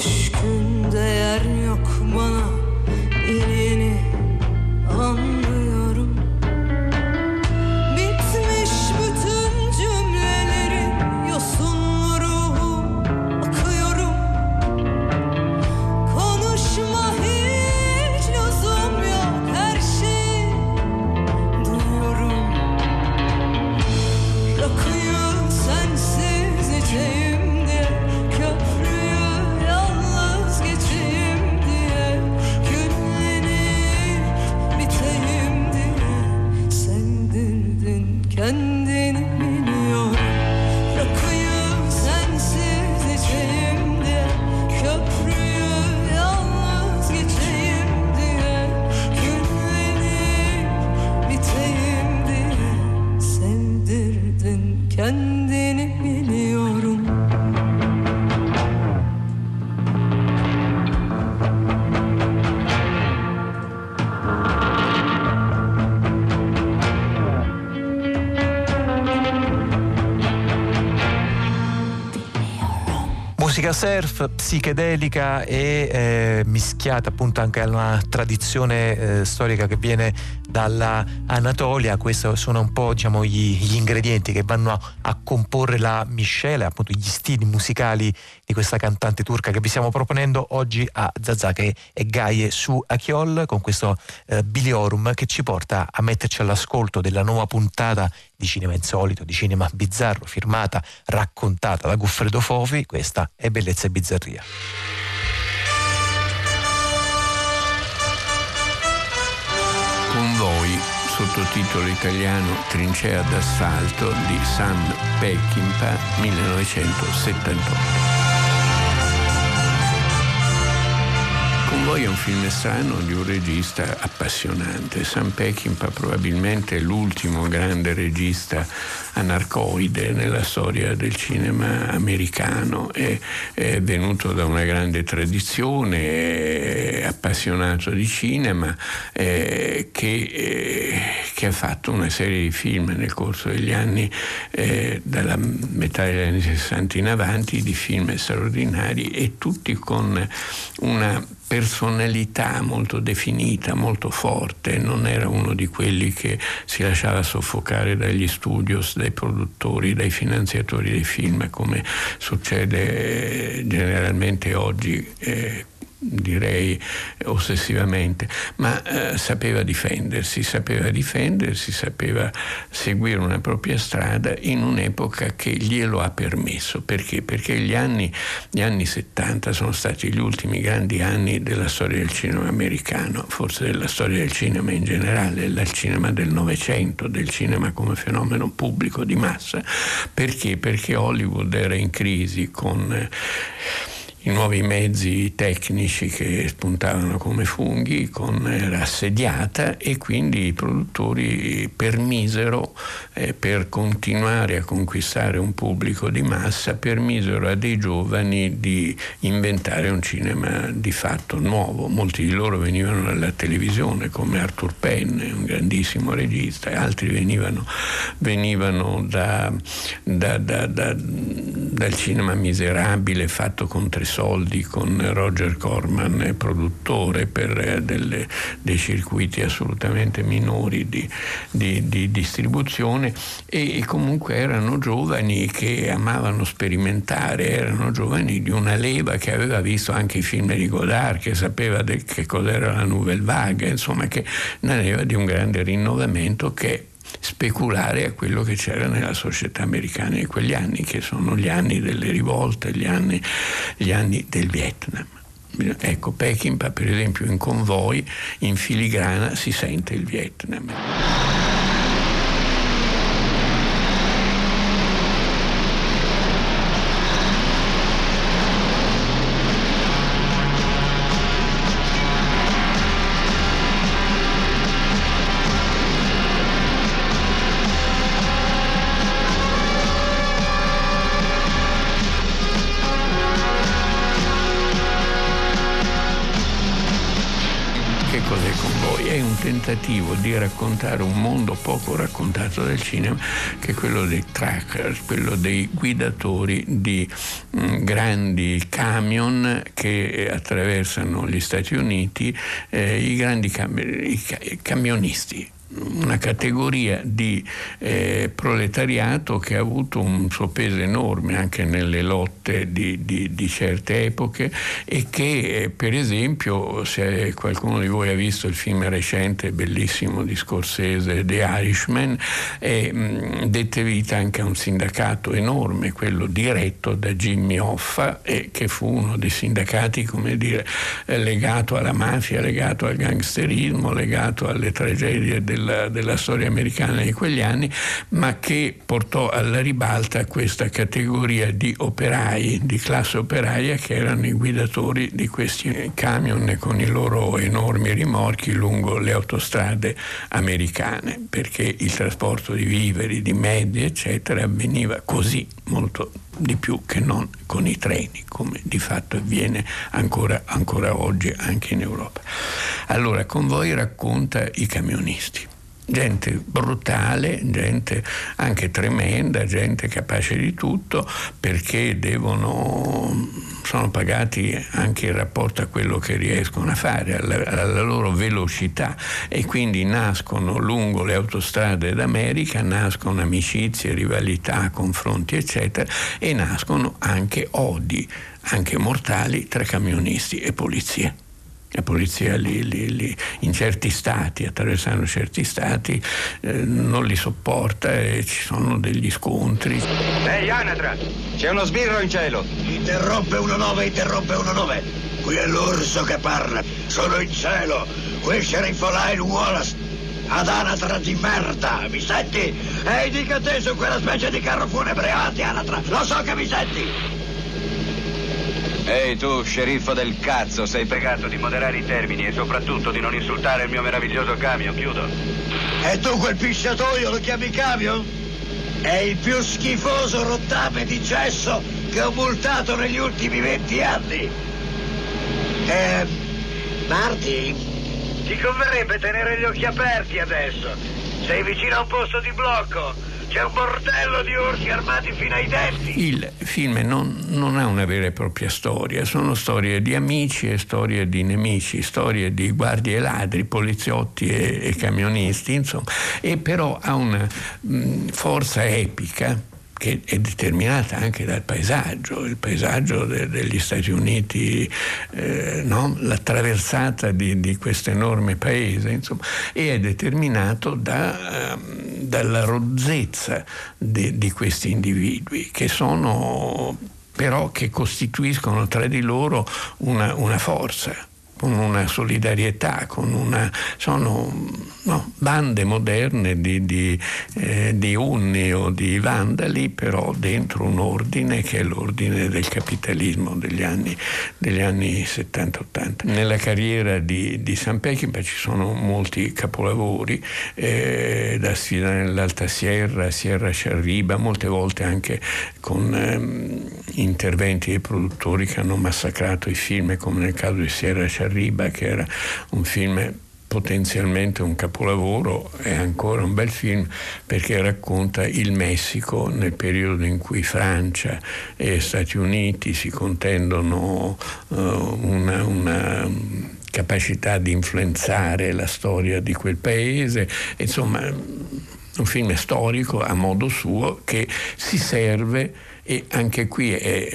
shh. Psichedelica e eh, mischiata appunto anche a una tradizione eh, storica che viene dalla Anatolia. Questi sono un po' diciamo, gli, gli ingredienti che vanno a, a, comporre la miscela, appunto gli stili musicali di questa cantante turca che vi stiamo proponendo oggi a Zazà che è Gaie su Achiol con questo eh, Biliorum che ci porta a metterci all'ascolto della nuova puntata di cinema insolito, di cinema bizzarro, firmata, raccontata da Guffredo Fofi. Questa è Bellezza e Bizzarria. Con voi, sottotitolo italiano Trincea d'assalto di Sam Peckinpah 1978. Convoy è un film strano di un regista appassionante. Sam Peckinpah probabilmente è l'ultimo grande regista anarcoide nella storia del cinema americano. È, è venuto da una grande tradizione, è appassionato di cinema, eh, che, eh, che, ha fatto una serie di film nel corso degli anni, eh, dalla metà degli anni 60 in avanti, di film straordinari e tutti con una personalità molto definita, molto forte, non era uno di quelli che si lasciava soffocare dagli studios, dai produttori, dai finanziatori dei film, come succede generalmente oggi. Eh, direi ossessivamente, ma eh, sapeva difendersi, sapeva difendersi, sapeva seguire una propria strada in un'epoca che glielo ha permesso. Perché? Perché gli anni, gli anni 70 sono stati gli ultimi grandi anni della storia del cinema americano, forse della storia del cinema in generale, del cinema del Novecento, del cinema come fenomeno pubblico di massa. Perché? Perché Hollywood era in crisi con... Eh, i nuovi mezzi tecnici che spuntavano come funghi, con, era assediata e quindi i produttori permisero, eh, per continuare a conquistare un pubblico di massa, permisero a dei giovani di inventare un cinema di fatto nuovo. Molti di loro venivano dalla televisione, come Arthur Penn, un grandissimo regista, e altri venivano, venivano da, da, da, dal cinema miserabile fatto con tre soldi con Roger Corman, produttore per eh, delle, dei circuiti assolutamente minori di, di, di distribuzione e, e, comunque erano giovani che amavano sperimentare, erano giovani di una leva che aveva visto anche i film di Godard, che sapeva del, che cos'era la Nouvelle Vague, insomma che una leva di un grande rinnovamento che speculare a quello che c'era nella società americana in quegli anni, che sono gli anni delle rivolte, gli anni, gli anni del Vietnam. Ecco, Peckinpah per esempio in convoi, in filigrana si sente il Vietnam. Tentativo di raccontare un mondo poco raccontato del cinema, che è quello dei trackers, quello dei guidatori di mm, grandi camion che attraversano gli Stati Uniti, eh, i grandi cam- i camionisti una categoria di eh, proletariato che ha avuto un suo peso enorme anche nelle lotte di, di, di certe epoche e che eh, per esempio se qualcuno di voi ha visto il film recente bellissimo di Scorsese The Irishman eh, dette vita anche a un sindacato enorme quello diretto da Jimmy Hoffa che fu uno dei sindacati come dire legato alla mafia legato al gangsterismo legato alle tragedie del della, della storia americana di quegli anni, ma che portò alla ribalta questa categoria di operai, di classe operaia, che erano i guidatori di questi camion con i loro enormi rimorchi lungo le autostrade americane, perché il trasporto di viveri, di mezzi, eccetera, avveniva così molto di più che non con i treni, come di fatto avviene ancora, ancora oggi anche in Europa. Allora, Convoy racconta i camionisti gente brutale, gente anche tremenda, gente capace di tutto, perché devono, sono pagati anche in rapporto a quello che riescono a fare, alla, alla loro velocità e quindi nascono lungo le autostrade d'America, nascono amicizie, rivalità, confronti, eccetera, e nascono anche odi, anche mortali, tra camionisti e polizie. La polizia li, li, li, in certi stati, attraversando certi stati, eh, non li sopporta e ci sono degli scontri. Ehi Anatra, c'è uno sbirro in cielo. Interrompe 1-9, interrompe 1-9. Qui è l'orso che parla. Sono in cielo. Qui è Sheriff Lyle Wallace. Ad Anatra di merda, mi senti? Ehi, dica te su quella specie di carro funebre, avanti Anatra, lo so che mi senti! Ehi tu, sceriffo del cazzo, sei pregato di moderare i termini e soprattutto di non insultare il mio meraviglioso camion, chiudo. E tu quel pisciatoio lo chiami camion? È il più schifoso rottame di gesso che ho multato negli ultimi venti anni. Eh, Marty? Ti converrebbe tenere gli occhi aperti adesso. Sei vicino a un posto di blocco. C'è un bordello di orsi armati fino ai denti. Il film non, non, ha una vera e propria storia, sono storie di amici e storie di nemici, storie di guardie e ladri, poliziotti e, e camionisti, insomma, e però ha una mh, forza epica che è determinata anche dal paesaggio, il paesaggio de, degli Stati Uniti, eh, no? la traversata di, di questo enorme paese, insomma, e è determinato da, uh, dalla rozzezza di, di questi individui che sono però che costituiscono tra di loro una, una forza con una solidarietà, con una, sono no, bande moderne di, di, eh, di, unni o di vandali, però dentro un ordine che è l'ordine del capitalismo degli anni, degli anni 70-80. Nella carriera di, di San Peckinpah ci sono molti capolavori, eh, nell'Alta Sierra, Sierra Sciarriba, molte volte anche con ehm, interventi dei produttori che hanno massacrato i film, come nel caso di Sierra Sciarriba Riba, che era un film potenzialmente un capolavoro, è ancora un bel film perché racconta il Messico nel periodo in cui Francia e Stati Uniti si contendono uh, una, una capacità di influenzare la storia di quel paese, insomma un film storico a modo suo che si serve e anche qui è,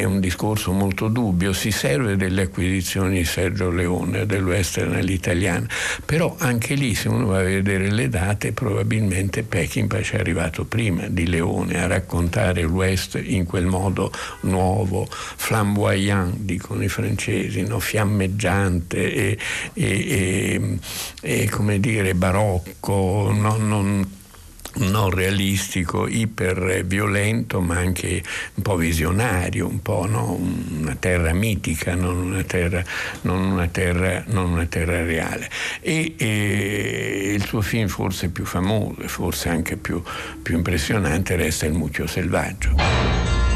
è, un discorso molto dubbio, si serve delle acquisizioni di Sergio Leone, del western all'italiana, però anche lì se uno va a vedere le date probabilmente Peckinpah è arrivato prima di Leone a raccontare il west in quel modo nuovo, flamboyant dicono i francesi, no? fiammeggiante e, e, e, come dire barocco, non non realistico, iper violento, ma anche un po' visionario, un po' no? una terra mitica, non una terra, non una terra, non una terra reale. E, e, il suo film forse più famoso e forse anche più, più impressionante resta Il mucchio selvaggio.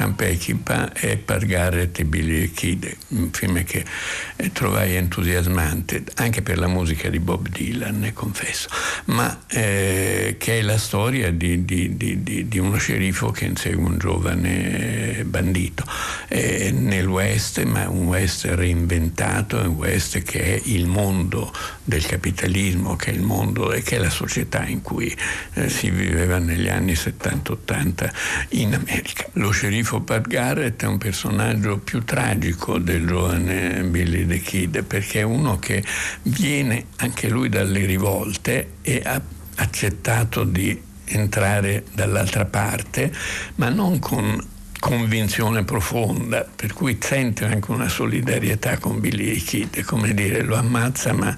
San Peckinpah e Billy Kid, un film che trovai entusiasmante anche per la musica di Bob Dylan, ne confesso, ma eh, che è la storia di, di, di, uno sceriffo che insegue un giovane bandito eh, nel West, ma un West reinventato, un West che è il mondo del capitalismo che è il mondo e che è la società in cui eh, si viveva negli anni 70-80 in America. Lo sceriffo Pat Garrett è un personaggio più tragico del giovane Billy the Kid perché è uno che viene anche lui dalle rivolte e ha accettato di entrare dall'altra parte, ma non con convinzione profonda, per cui sente anche una solidarietà con Billy e Kid, come dire, lo ammazza ma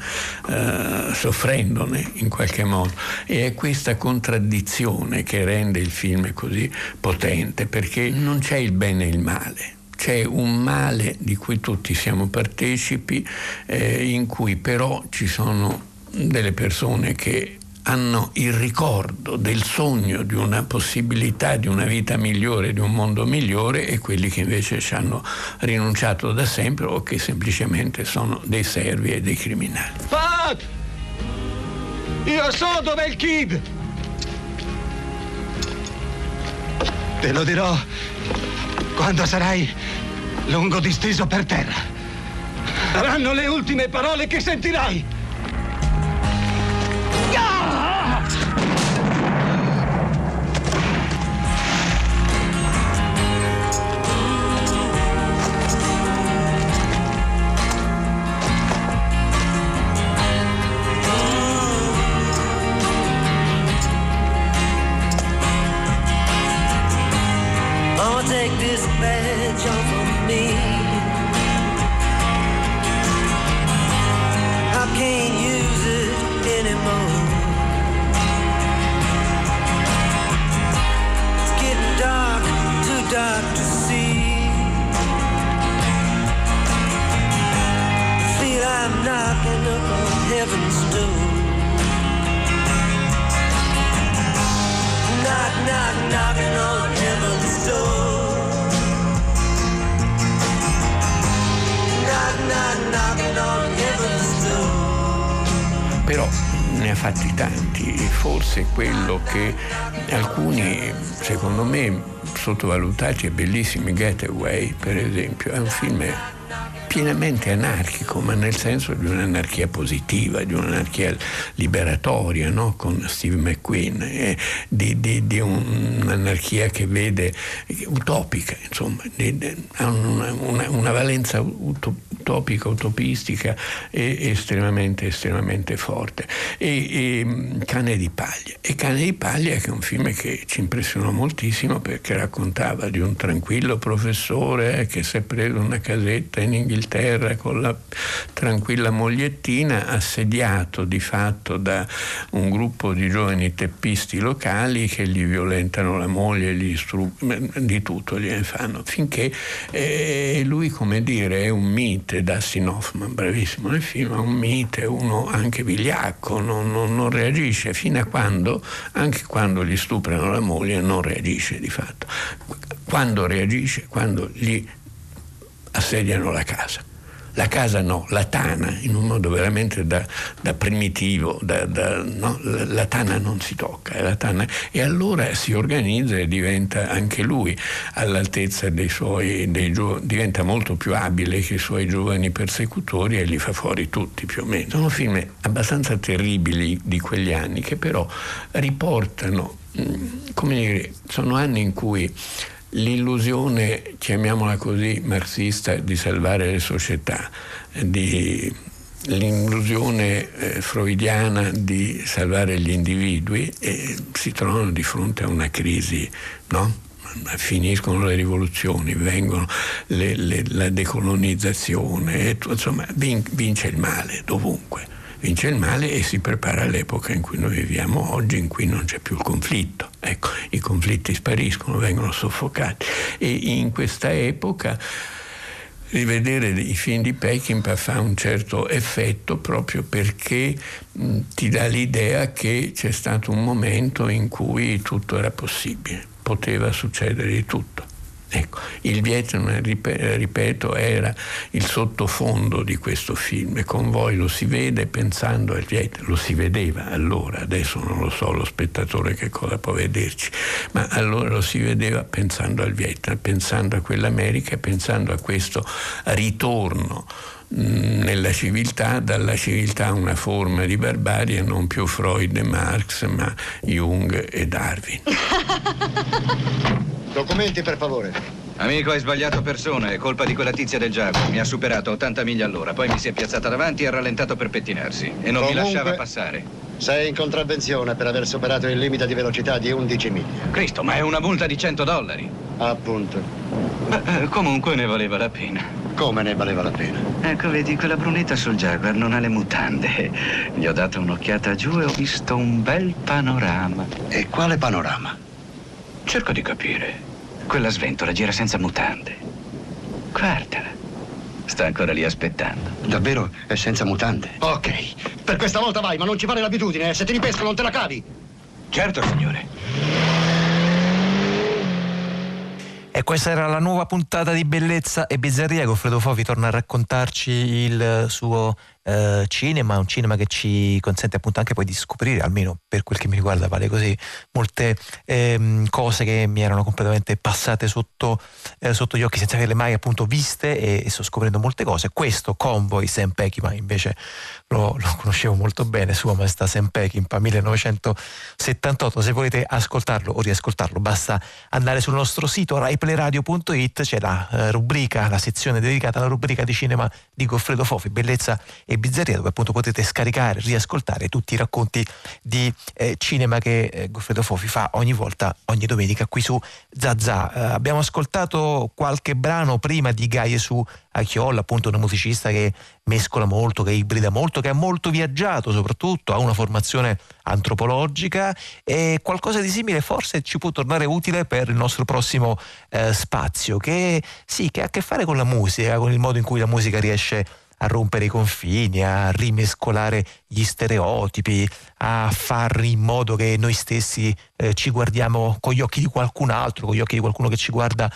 eh, soffrendone in qualche modo. E è questa contraddizione che rende il film così potente, perché non c'è il bene e il male. C'è un male di cui tutti siamo partecipi, eh, in cui però ci sono delle persone che hanno il ricordo del sogno di una possibilità di una vita migliore, di un mondo migliore e quelli che invece ci hanno rinunciato da sempre o che semplicemente sono dei servi e dei criminali. Pat! Io so dov'è il kid! Te lo dirò quando sarai lungo disteso per terra. Saranno le ultime parole che sentirai! take Però ne ha fatti tanti, forse quello che alcuni, secondo me, sottovalutati è bellissimi, Getaway per esempio, è un film pienamente anarchico, ma nel senso di un'anarchia positiva, di un'anarchia liberatoria, no? con Steve McQueen, eh, di, di, di, un'anarchia che vede utopica, insomma, ha una, una, una, valenza utopica, utopistica e estremamente, estremamente forte. E, e, Cane di paglia. E Cane di paglia che è un film che ci impressionò moltissimo perché raccontava di un tranquillo professore che si è preso una casetta in Inghilterra con la tranquilla mogliettina, assediato di fatto da un gruppo di giovani teppisti locali che gli violentano la moglie, gli stru- di tutto gliene fanno, finché eh, lui, come dire, è un mite, Dustin Hoffman, bravissimo nel film, è un mite, uno anche vigliacco, non, non, non reagisce fino a quando, anche quando gli stuprano la moglie, non reagisce di fatto. Quando reagisce? Quando gli assediano la casa. La casa no, la tana, in un modo veramente da, da primitivo, da, da, no? la, tana non si tocca, la tana, e allora si organizza e diventa anche lui all'altezza dei suoi, dei gio, diventa molto più abile che i suoi giovani persecutori e li fa fuori tutti più o meno. Sono film abbastanza terribili di quegli anni che però riportano, mm, come dire, sono anni in cui l'illusione, chiamiamola così, marxista di salvare le società, di, l'illusione eh, freudiana di salvare gli individui e si trovano di fronte a una crisi, no? finiscono le rivoluzioni, vengono le, le, la decolonizzazione, insomma vince il male dovunque vince il male e si prepara all'epoca in cui noi viviamo oggi, in cui non c'è più il conflitto. Ecco, i conflitti spariscono, vengono soffocati e in questa epoca rivedere i film di Peckinpah fa un certo effetto proprio perché mh, ti dà l'idea che c'è stato un momento in cui tutto era possibile, poteva succedere di tutto Ecco, il Vietnam, ripeto, era il sottofondo di questo film e con voi lo si vede pensando al Vietnam, lo si vedeva allora, adesso non lo so lo spettatore che cosa può vederci, ma allora lo si vedeva pensando al Vietnam, pensando a quell'America, pensando a questo ritorno nella civiltà, dalla civiltà una forma di barbarie, non più Freud e Marx, ma Jung e Darwin. Documenti, per favore. Amico, hai sbagliato persona, è colpa di quella tizia del Jaguar. Mi ha superato a 80 miglia all'ora, poi mi si è piazzata davanti e ha rallentato per pettinarsi. E non Comunque, mi lasciava passare. Sei in contravvenzione per aver superato il limite di velocità di 11 miglia. Cristo, ma è una multa di 100 dollari. Appunto. Beh, eh, comunque ne valeva la pena. Come ne valeva la pena? Ecco, vedi, quella brunetta sul Jaguar non ha le mutande. Gli ho dato un'occhiata giù e ho visto un bel panorama. E quale panorama? Cerco di capire. Quella sventola gira senza mutande. Guardala. Sta ancora lì aspettando. Davvero è senza mutande? Ok. Per questa volta vai, ma non ci fare l'abitudine. Se ti ripesco non te la cavi. Certo, signore. E questa era la nuova puntata di Bellezza e Bizzarria. Goffredo Fofi torna a raccontarci il suo eh, cinema, un cinema che ci consente appunto anche poi di scoprire, almeno per quel che mi riguarda vale così, molte ehm, cose che mi erano completamente passate sotto, eh, sotto gli occhi senza averle mai appunto viste e, e sto scoprendo molte cose. Questo Convoy Sam Peckinpah invece lo, lo conoscevo molto bene, Sua Maestà Sam Peckinpah 1978. Se volete ascoltarlo o riascoltarlo basta andare sul nostro sito raiplayradio.it, c'è la eh, rubrica, la sezione dedicata alla rubrica di cinema di Goffredo Fofi, Bellezza e Bizzarria, dove appunto potete scaricare, riascoltare tutti i racconti di eh, cinema che eh, Goffredo Fofi fa ogni volta, ogni domenica qui su Zazà. Eh, abbiamo ascoltato qualche brano prima di Gaie su Achiolla, appunto una musicista che mescola molto, che ibrida molto, che ha molto viaggiato soprattutto, ha una formazione antropologica e qualcosa di simile forse ci può tornare utile per il nostro prossimo eh, spazio, che sì, che ha a che fare con la musica, con il modo in cui la musica riesce a rompere i confini, a rimescolare gli stereotipi, a fare in modo che noi stessi eh, ci guardiamo con gli occhi di qualcun altro, con gli occhi di qualcuno che ci guarda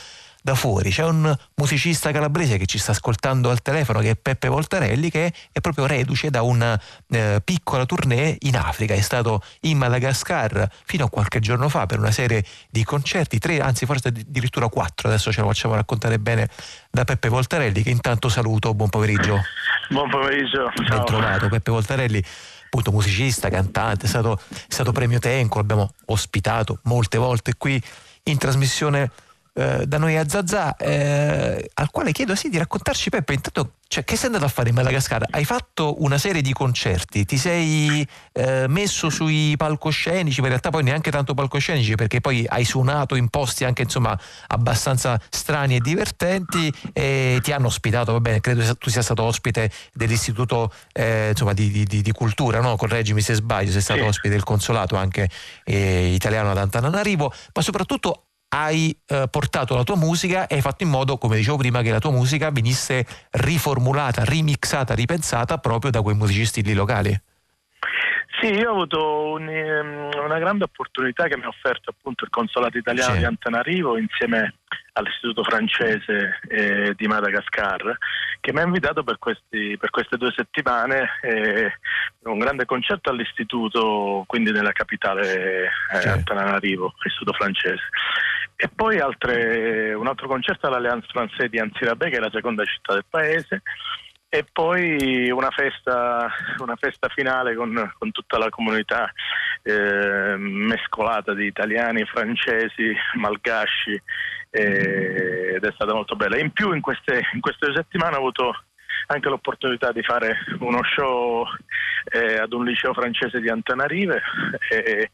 da fuori. C'è un musicista calabrese che ci sta ascoltando al telefono che è Peppe Voltarelli che è proprio reduce da una eh, piccola tournée in Africa, è stato in Madagascar fino a qualche giorno fa per una serie di concerti, tre, anzi forse addirittura quattro, adesso ce lo facciamo raccontare bene da Peppe Voltarelli che intanto saluto, buon pomeriggio. Buon pomeriggio. Ben trovato Peppe Voltarelli appunto musicista, cantante, è stato, è stato premio Tenco, l'abbiamo ospitato molte volte qui in trasmissione eh, da noi a Zazà, eh, al quale chiedo sì di raccontarci Peppe, intanto cioè, che sei andato a fare in Madagascar? Hai fatto una serie di concerti, ti sei eh, messo sui palcoscenici, ma in realtà poi neanche tanto palcoscenici perché poi hai suonato in posti anche insomma abbastanza strani e divertenti e ti hanno ospitato, va bene, credo tu sia stato ospite dell'istituto eh, insomma, di, di, di, cultura, no? correggimi se sbaglio, sei stato sì. ospite del consolato anche eh, italiano ad Antananarivo, ma soprattutto hai eh, portato la tua musica e hai fatto in modo, come dicevo prima, che la tua musica venisse riformulata, remixata, ripensata proprio da quei musicisti lì locali. Sì, io ho avuto un, una grande opportunità che mi ha offerto appunto il consolato italiano sì. di Antanarivo insieme all'istituto francese eh, di Madagascar che mi ha invitato per, questi, per queste due settimane eh, un grande concerto all'istituto, quindi nella capitale eh, sì. Antananarivo, istituto francese. E poi altre, un altro concerto all'Alliance Française di Anzirabè, che è la seconda città del paese, e poi una festa, una festa finale con, con, tutta la comunità eh, mescolata di italiani, francesi, malgasci eh, ed è stata molto bella. In più in queste, in queste settimane ho avuto anche l'opportunità di fare uno show eh, ad un liceo francese di Antanarive e,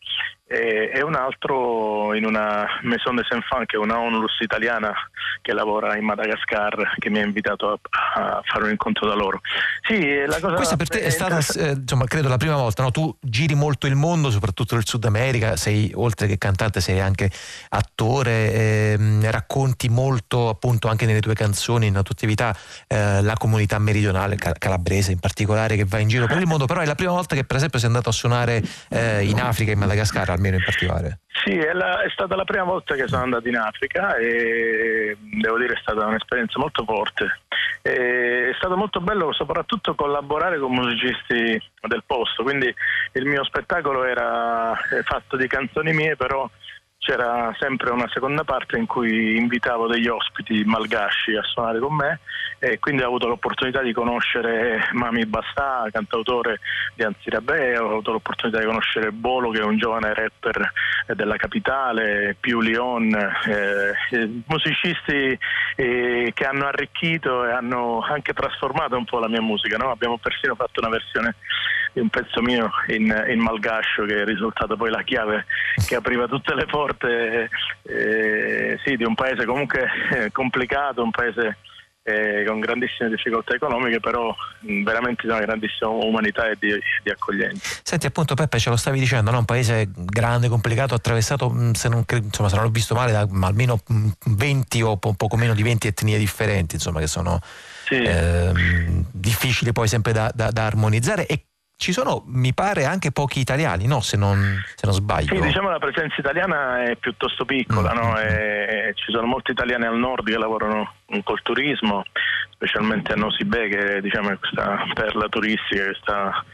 e, e, un altro in una Maison des Enfants che è una onlus italiana che lavora in Madagascar che mi ha invitato a, a fare un incontro da loro. Sì, la cosa Questa per te è stata, eh, insomma, credo la prima volta, no? tu giri molto il mondo, soprattutto il Sud America, sei oltre che cantante sei anche attore, ehm, racconti molto appunto anche nelle tue canzoni, nella tua attività, eh, la comunità meridionale, calabrese in particolare, che va in giro per il mondo, però è la prima volta che per esempio sei andato a suonare eh, in Africa, in Madagascar, Carmelo in particolare? Sì, è, la, è, stata la prima volta che sono andato in Africa e devo dire è stata un'esperienza molto forte. E è stato molto bello soprattutto collaborare con musicisti del posto, quindi il mio spettacolo era fatto di canzoni mie, però c'era sempre una seconda parte in cui invitavo degli ospiti malgasci a suonare con me e quindi ho avuto l'opportunità di conoscere Mami Bastà, cantautore di Anzirabè, ho avuto l'opportunità di conoscere Bolo che è un giovane rapper della capitale, Più Leon, eh, musicisti eh, che hanno arricchito e hanno anche trasformato un po' la mia musica. No? Abbiamo persino fatto una versione di un pezzo mio in, in malgascio che è risultato poi la chiave che apriva tutte le porte eh, sì, di un paese comunque eh, complicato, un paese eh, con grandissime difficoltà economiche, però mh, veramente di una grandissima umanità e di, di, accoglienza. Senti, appunto, Peppe, ce lo stavi dicendo, no? un paese grande, complicato, attraversato, se non, insomma, se non l'ho visto male, da almeno 20 o po- poco meno di 20 etnie differenti, insomma, che sono sì. ehm, difficili poi sempre da, da, da armonizzare. E ci sono, mi pare, anche pochi italiani, no? se, non, se non sbaglio. Sì, diciamo la presenza italiana è piuttosto piccola, mm. no? e, ci sono molti italiani al nord che lavorano col turismo, specialmente a Nosibè che diciamo, è questa perla turistica che sta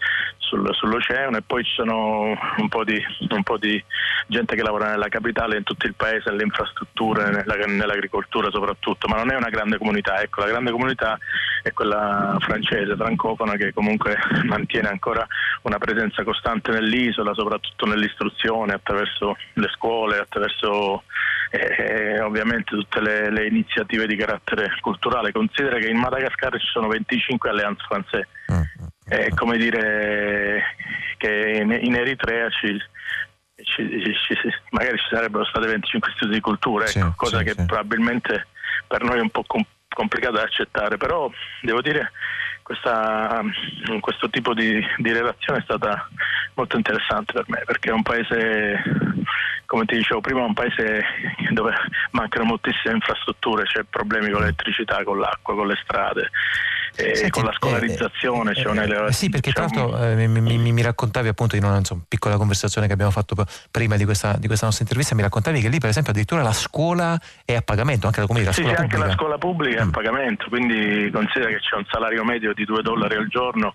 sul, sull'oceano e poi ci sono un po, di, un po, di, gente che lavora nella capitale, in tutto il paese, nelle infrastrutture, nella, nell'agricoltura soprattutto, ma non è una grande comunità, ecco, la grande comunità è quella francese, francofona, che comunque mantiene ancora una presenza costante nell'isola, soprattutto nell'istruzione, attraverso le scuole, attraverso eh, ovviamente tutte le, le, iniziative di carattere culturale. Considera che in Madagascar ci sono 25 alleanze francesi. È come dire che in, in Eritrea ci, ci, ci, magari ci sarebbero state 25 istituti di cultura, ecco, sì, cosa sì, che sì. probabilmente per noi è un po' complicato da accettare, però devo dire questa, questo tipo di, di, relazione è stata molto interessante per me perché è un paese, come ti dicevo prima, un paese dove mancano moltissime infrastrutture, c'è problemi con l'elettricità, con l'acqua, con le strade eh, Senti, con la scolarizzazione. Eh, cioè eh, sì, perché tra l'altro eh, mi, mi, mi, raccontavi appunto in una insomma, piccola conversazione che abbiamo fatto prima di questa, di questa, nostra intervista, mi raccontavi che lì per esempio addirittura la scuola è a pagamento, anche la comunità. Sì, sì anche la scuola pubblica è a mm. pagamento, quindi considera che c'è un salario medio di 2 dollari al giorno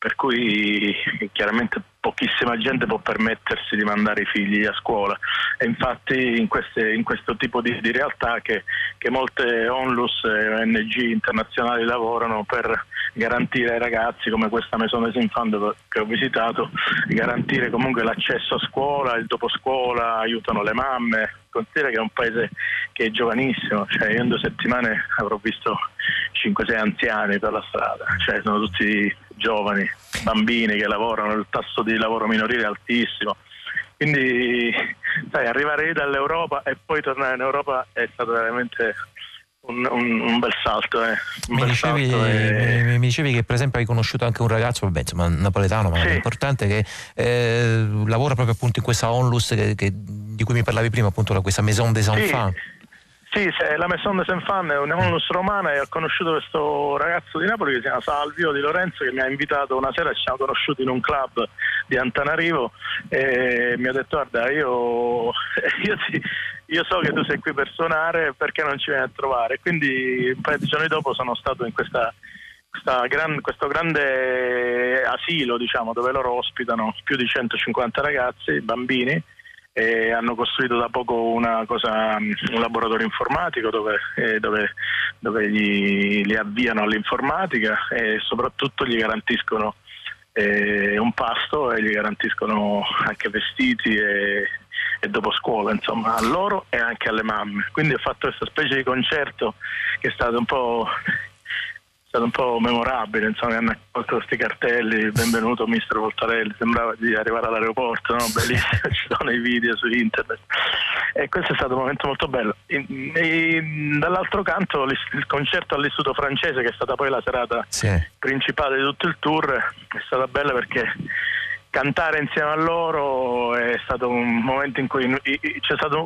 per cui chiaramente pochissima gente può permettersi di mandare i figli a scuola. E infatti in, queste, in questo tipo di, di realtà che, che, molte onlus e ONG internazionali lavorano per garantire ai ragazzi come questa Maison des Enfants che ho visitato, garantire comunque l'accesso a scuola, il dopo scuola, aiutano le mamme, considera che è un paese che è giovanissimo, cioè io in due settimane avrò visto 5-6 anziani per la strada, cioè sono tutti giovani, bambini che lavorano, il tasso di lavoro minorile è altissimo. Quindi sai, arrivare dall'Europa e poi tornare in Europa è stato veramente un, un, un, bel salto. Eh. Un mi, bel dicevi, salto e... mi, mi, dicevi che per esempio hai conosciuto anche un ragazzo, vabbè, insomma, napoletano, ma sì. importante, che eh, lavora proprio appunto in questa onlus che, che, di cui mi parlavi prima, appunto questa Maison des Enfants. Sì. Sì, la Maison de Saint-Fan è un'onlus romana e ho conosciuto questo ragazzo di Napoli che si chiama Salvio Di Lorenzo che mi ha invitato una sera, ci siamo conosciuti in un club di Antanarivo e mi ha detto guarda io, io, ti, io so che tu sei qui per suonare perché non ci vieni a trovare? Quindi un paio di giorni dopo sono stato in questa Gran, questo grande asilo diciamo, dove loro ospitano più di 150 ragazzi, bambini e hanno costruito da poco cosa, un laboratorio informatico dove, eh, dove, dove gli, li avviano all'informatica e soprattutto gli garantiscono eh, un pasto e gli garantiscono anche vestiti e, e dopo scuola, insomma, a loro e anche alle mamme. Quindi ho fatto questa specie di concerto che è stato un po' stato un po' memorabile, insomma, hanno accolto questi cartelli, benvenuto mister Voltarelli, sembrava di arrivare all'aeroporto, no? bellissimo, ci sono i video su internet. E questo è stato un momento molto bello. E, e, dall'altro canto il concerto all'Istituto francese, che è stata poi la serata sì. principale di tutto il tour, è stata bella perché cantare insieme a loro è stato un momento in cui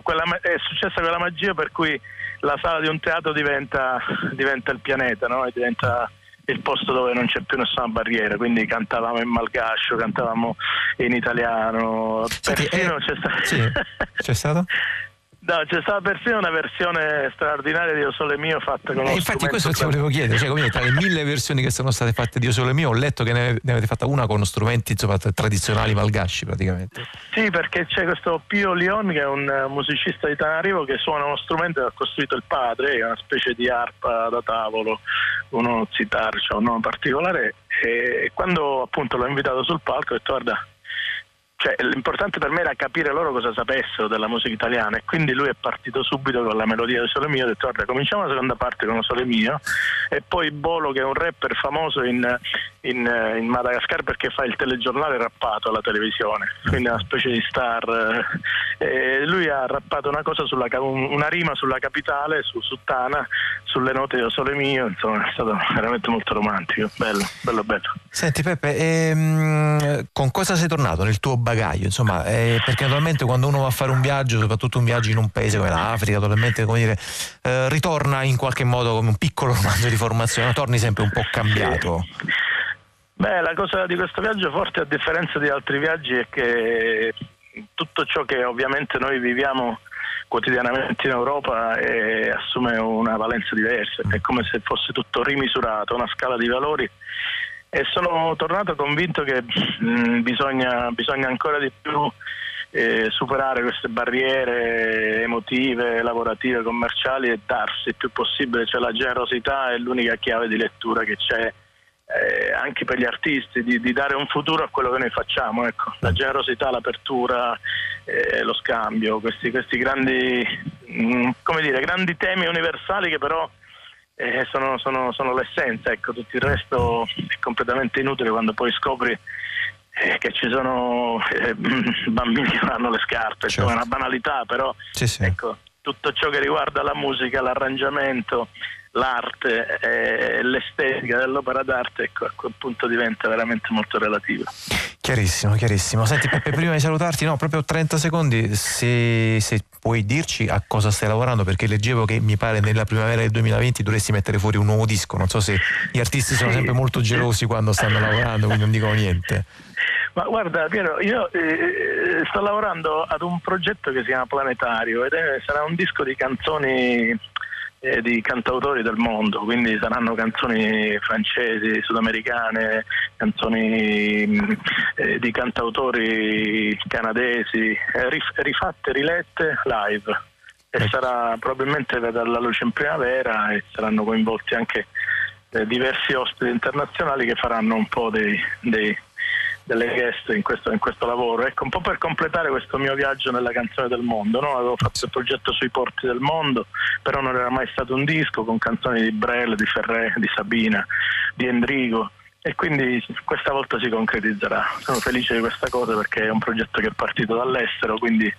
quella, è successa quella magia per cui la sala di un teatro diventa, diventa il pianeta, no? diventa il posto dove non c'è più nessuna barriera, quindi cantavamo in malgascio, cantavamo in italiano. Senti, Persino eh, c'è stato. sì, c'è stato? No, c'è stata persino una versione straordinaria di O Sole Mio fatta con Eh, infatti questo ti volevo chiedere, cioè, come dire, tra le mille versioni che sono state fatte di Io Sole Mio, ho letto che ne, avete fatta una con strumenti insomma, tradizionali malgasci praticamente. Sì, perché c'è questo Pio Leon che è un eh, musicista di Tanarivo che suona uno strumento che ha costruito il padre, è una specie di arpa da tavolo, uno zitar, cioè un nome particolare. E quando appunto l'ho invitato sul palco ho detto guarda, cioè, l'importante per me era capire loro cosa sapessero della musica italiana e quindi lui è partito subito con la melodia di Sole Mio, ho detto guarda cominciamo la seconda parte con Sole Mio e poi Bolo che è un rapper famoso in, in, eh, in Madagascar perché fa il telegiornale rappato alla televisione, quindi è una specie di star. eh, E lui ha rappato una, cosa sulla, una rima sulla capitale, su, su Tana, sulle note di Sole Mio, insomma è stato veramente molto romantico, bello, bello, bello. Senti Peppe, ehm, con cosa sei tornato nel tuo bagaglio? Insomma, eh, perché naturalmente quando uno va a fare un viaggio, soprattutto un viaggio in un paese come l'Africa, naturalmente come dire, eh, ritorna in qualche modo come un piccolo romanzo di formazione, torni sempre un po' cambiato. Beh, la cosa di questo viaggio forte, a differenza di altri viaggi, è che tutto ciò che ovviamente noi viviamo quotidianamente in Europa eh, assume una valenza diversa, è come se fosse tutto rimisurato, una scala di valori. E sono tornato convinto che mh, bisogna, bisogna ancora di più eh, superare queste barriere emotive, lavorative, commerciali e darsi il più possibile, cioè la generosità è l'unica chiave di lettura che c'è eh, anche per gli artisti, di, di dare un futuro a quello che noi facciamo, ecco. la generosità, l'apertura, eh, lo scambio, questi, questi grandi, mh, come dire, grandi temi universali che però eh, sono, sono- sono l'essenza, ecco. tutto il resto è completamente inutile quando poi scopri eh, che ci sono eh, bambini che non hanno le scarpe, insomma, è una banalità, però Sì, sì. ecco, tutto ciò che riguarda la musica, l'arrangiamento, l'arte, eh, l'estetica dell'opera d'arte, ecco, a quel punto diventa veramente molto relativo. Chiarissimo, chiarissimo. Senti Peppe, prima di salutarti, no, proprio 30 secondi, se, se puoi dirci a cosa stai lavorando, perché leggevo che mi pare nella primavera del 2020 dovresti mettere fuori un nuovo disco, non so se gli artisti sono Sì. sempre molto gelosi quando stanno lavorando, quindi non dicono niente. Ma guarda Piero, io eh, sto lavorando ad un progetto che si chiama Planetario ed è- sarà un disco di canzoni eh, di cantautori del mondo, quindi saranno canzoni francesi, sudamericane, canzoni mh, eh, di cantautori canadesi, eh, rif- rifatte, rilette live. E sarà probabilmente vedrà la luce in primavera e saranno coinvolti anche eh, diversi ospiti internazionali che faranno un po' dei, dei- delle guest in questo, in questo lavoro. Ecco, un po' per completare questo mio viaggio nella canzone del mondo, no? avevo fatto il progetto sui porti del mondo, però non era mai stato un disco con canzoni di Brel, di Ferré, di Sabina, di Endrigo e quindi questa volta si concretizzerà. Sono felice di questa cosa perché è un progetto che è partito dall'estero, quindi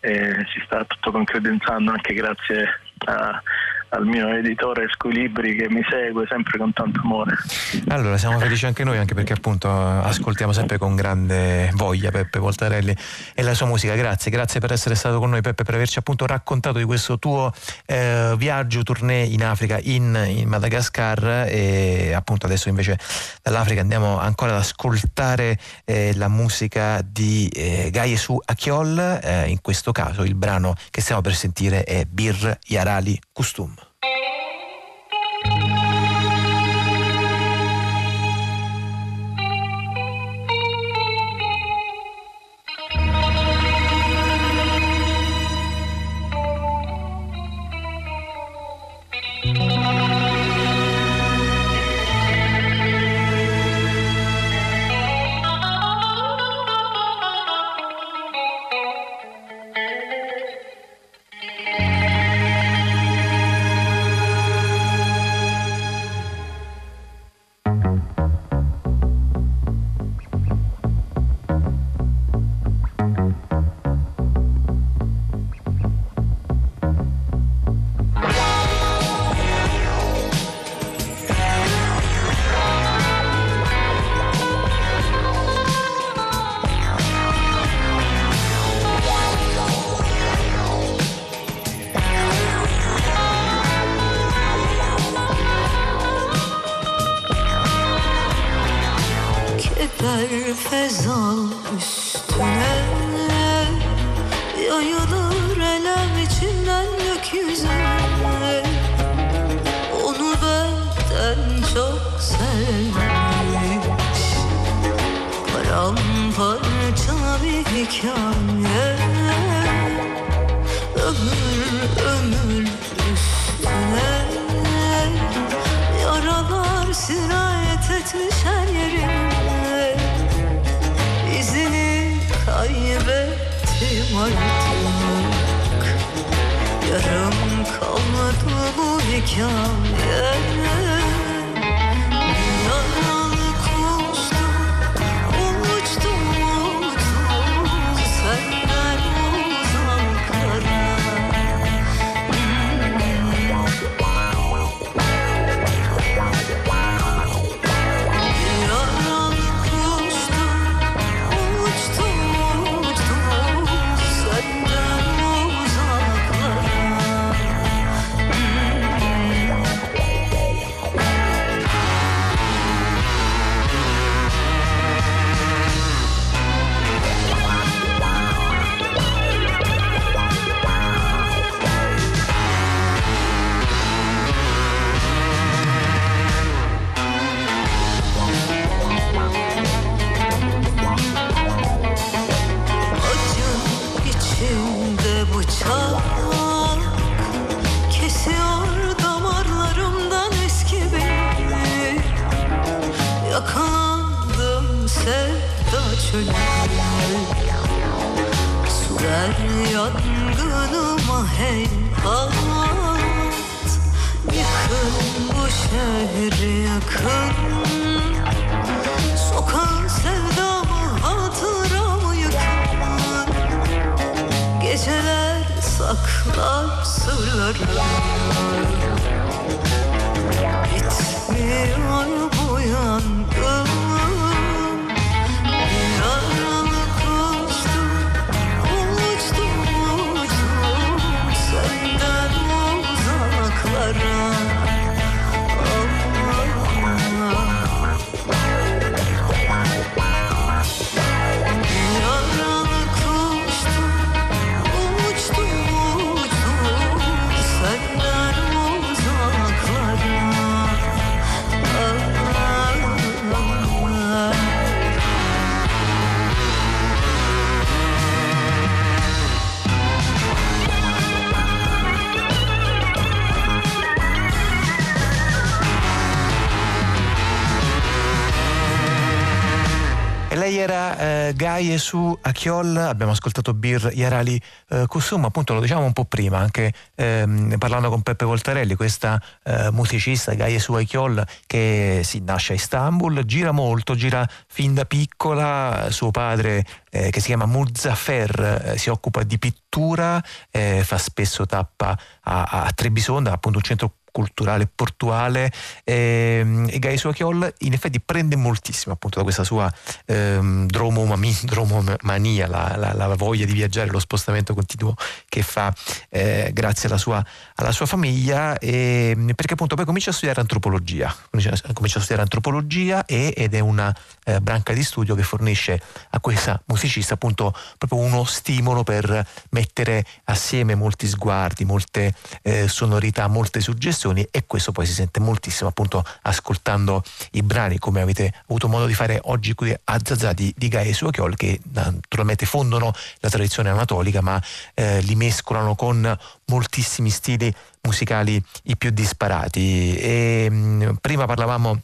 eh, si sta tutto concretizzando anche grazie a- al mio editore Squilibri che mi segue sempre con tanto amore. Allora, siamo felici anche noi, anche perché appunto ascoltiamo sempre con grande voglia Peppe Voltarelli e la sua musica. Grazie, grazie per essere stato con noi Peppe, per averci appunto raccontato di questo tuo eh, viaggio tournée in Africa, in, in Madagascar e appunto adesso invece dall'Africa andiamo ancora ad ascoltare eh, la musica di eh, Gaye Su Achiol, eh, in questo caso il brano che stiamo per sentire è Bir Yarali Custum. Saklar sırları Bitmiyor bu yangın Era eh, Gaie su Achiol, abbiamo ascoltato Bir Yarali eh, appunto lo diciamo un po' prima, anche ehm, parlando con Peppe Voltarelli, questa eh, musicista Gaie su Achiol che si nasce a Istanbul, gira molto, gira fin da piccola, suo padre eh, che si chiama Muzzafer eh, si occupa di pittura, eh, fa spesso tappa a, a Trebisonda, appunto un centro culturale portuale ehm, e Gaia Suachiol in effetti prende moltissimo appunto da questa sua ehm, dromomami- dromomania, la, la- la voglia di viaggiare, lo spostamento continuo che fa eh, grazie alla sua, alla sua famiglia e, perché appunto poi comincia a studiare antropologia, comincia, comincia a studiare antropologia e- ed è una eh, branca di studio che fornisce a questa musicista appunto proprio uno stimolo per mettere assieme molti sguardi, molte eh, sonorità, molte suggestioni e questo poi si sente moltissimo appunto ascoltando i brani come avete avuto modo di fare oggi qui a Zazà di, di Gaia e Suochiol che naturalmente fondono la tradizione anatolica ma eh, li mescolano con moltissimi stili musicali i più disparati. E mh, prima parlavamo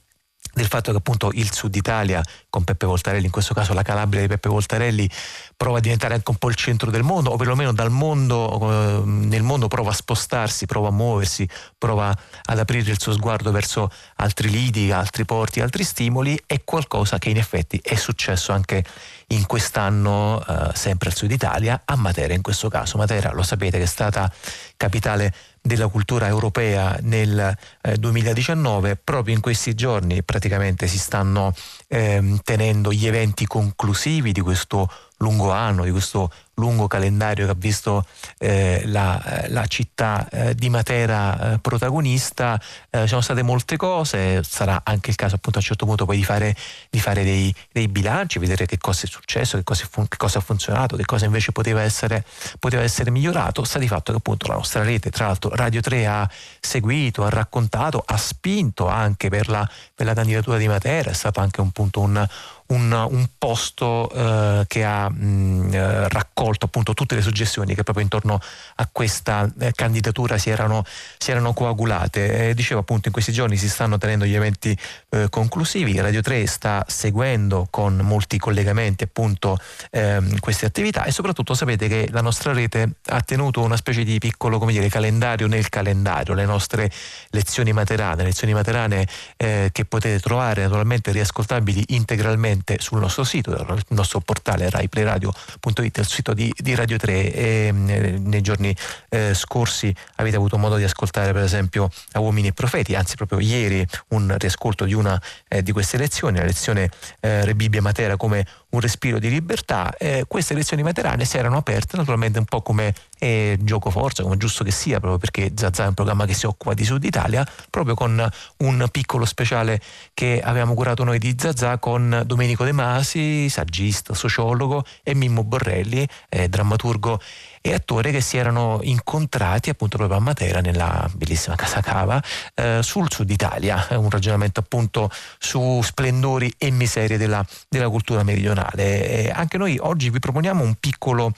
del fatto che appunto il sud Italia con Peppe Voltarelli, in questo caso la Calabria di Peppe Voltarelli, prova a diventare anche un po' il centro del mondo, o perlomeno dal mondo, eh, nel mondo prova a spostarsi, prova a muoversi, prova ad aprire il suo sguardo verso altri lidi, altri porti, altri stimoli, è qualcosa che in effetti è successo anche in quest'anno, eh, sempre al sud Italia, a Matera in questo caso. Matera, lo sapete, che è stata capitale della cultura europea nel eh, 2019, proprio in questi giorni praticamente si stanno ehm, tenendo gli eventi conclusivi di questo lungo anno, di questo lungo calendario che ha visto eh, la, la, città eh, di Matera eh, protagonista, eh, ci sono state molte cose, sarà anche il caso appunto a un certo punto poi di fare, di fare dei, dei, bilanci, vedere che cosa è successo, che cosa, fun- che cosa, ha funzionato, che cosa invece poteva essere, poteva essere migliorato. Sta di fatto che appunto la nostra rete, tra l'altro Radio 3 ha seguito, ha raccontato, ha spinto anche per la, per la candidatura di Matera, è stato anche un punto un un, un posto eh, che ha mh, eh, raccolto appunto tutte le suggestioni che proprio intorno a questa eh, candidatura si erano, si erano coagulate. dicevo appunto in questi giorni si stanno tenendo gli eventi eh, conclusivi, Radio 3 sta seguendo con molti collegamenti appunto ehm, queste attività. E soprattutto sapete che la nostra rete ha tenuto una specie di piccolo come dire, calendario nel calendario, le nostre lezioni materane, lezioni materane eh, che potete trovare naturalmente riascoltabili integralmente direttamente sul nostro sito, il nostro portale raiplayradio.it, il sito di, di Radio 3 e nei giorni eh, scorsi avete avuto modo di ascoltare per esempio a Uomini e Profeti, anzi proprio ieri un riascolto di una eh, di queste lezioni, la lezione eh, Re Bibbia Matera come un respiro di libertà. Eh, queste lezioni materane si erano aperte naturalmente un po' come eh, gioco forza, come giusto che sia, proprio perché Zazà è un programma che si occupa di Sud Italia, proprio con un piccolo speciale che avevamo curato noi di Zazà con Domenico De Masi, saggista, sociologo, e Mimmo Borrelli, eh, drammaturgo e attore che si erano incontrati appunto proprio a Matera nella bellissima Casa Cava eh, sul sud Italia, un ragionamento appunto su splendori e miserie della, della cultura meridionale. E anche noi oggi vi proponiamo un piccolo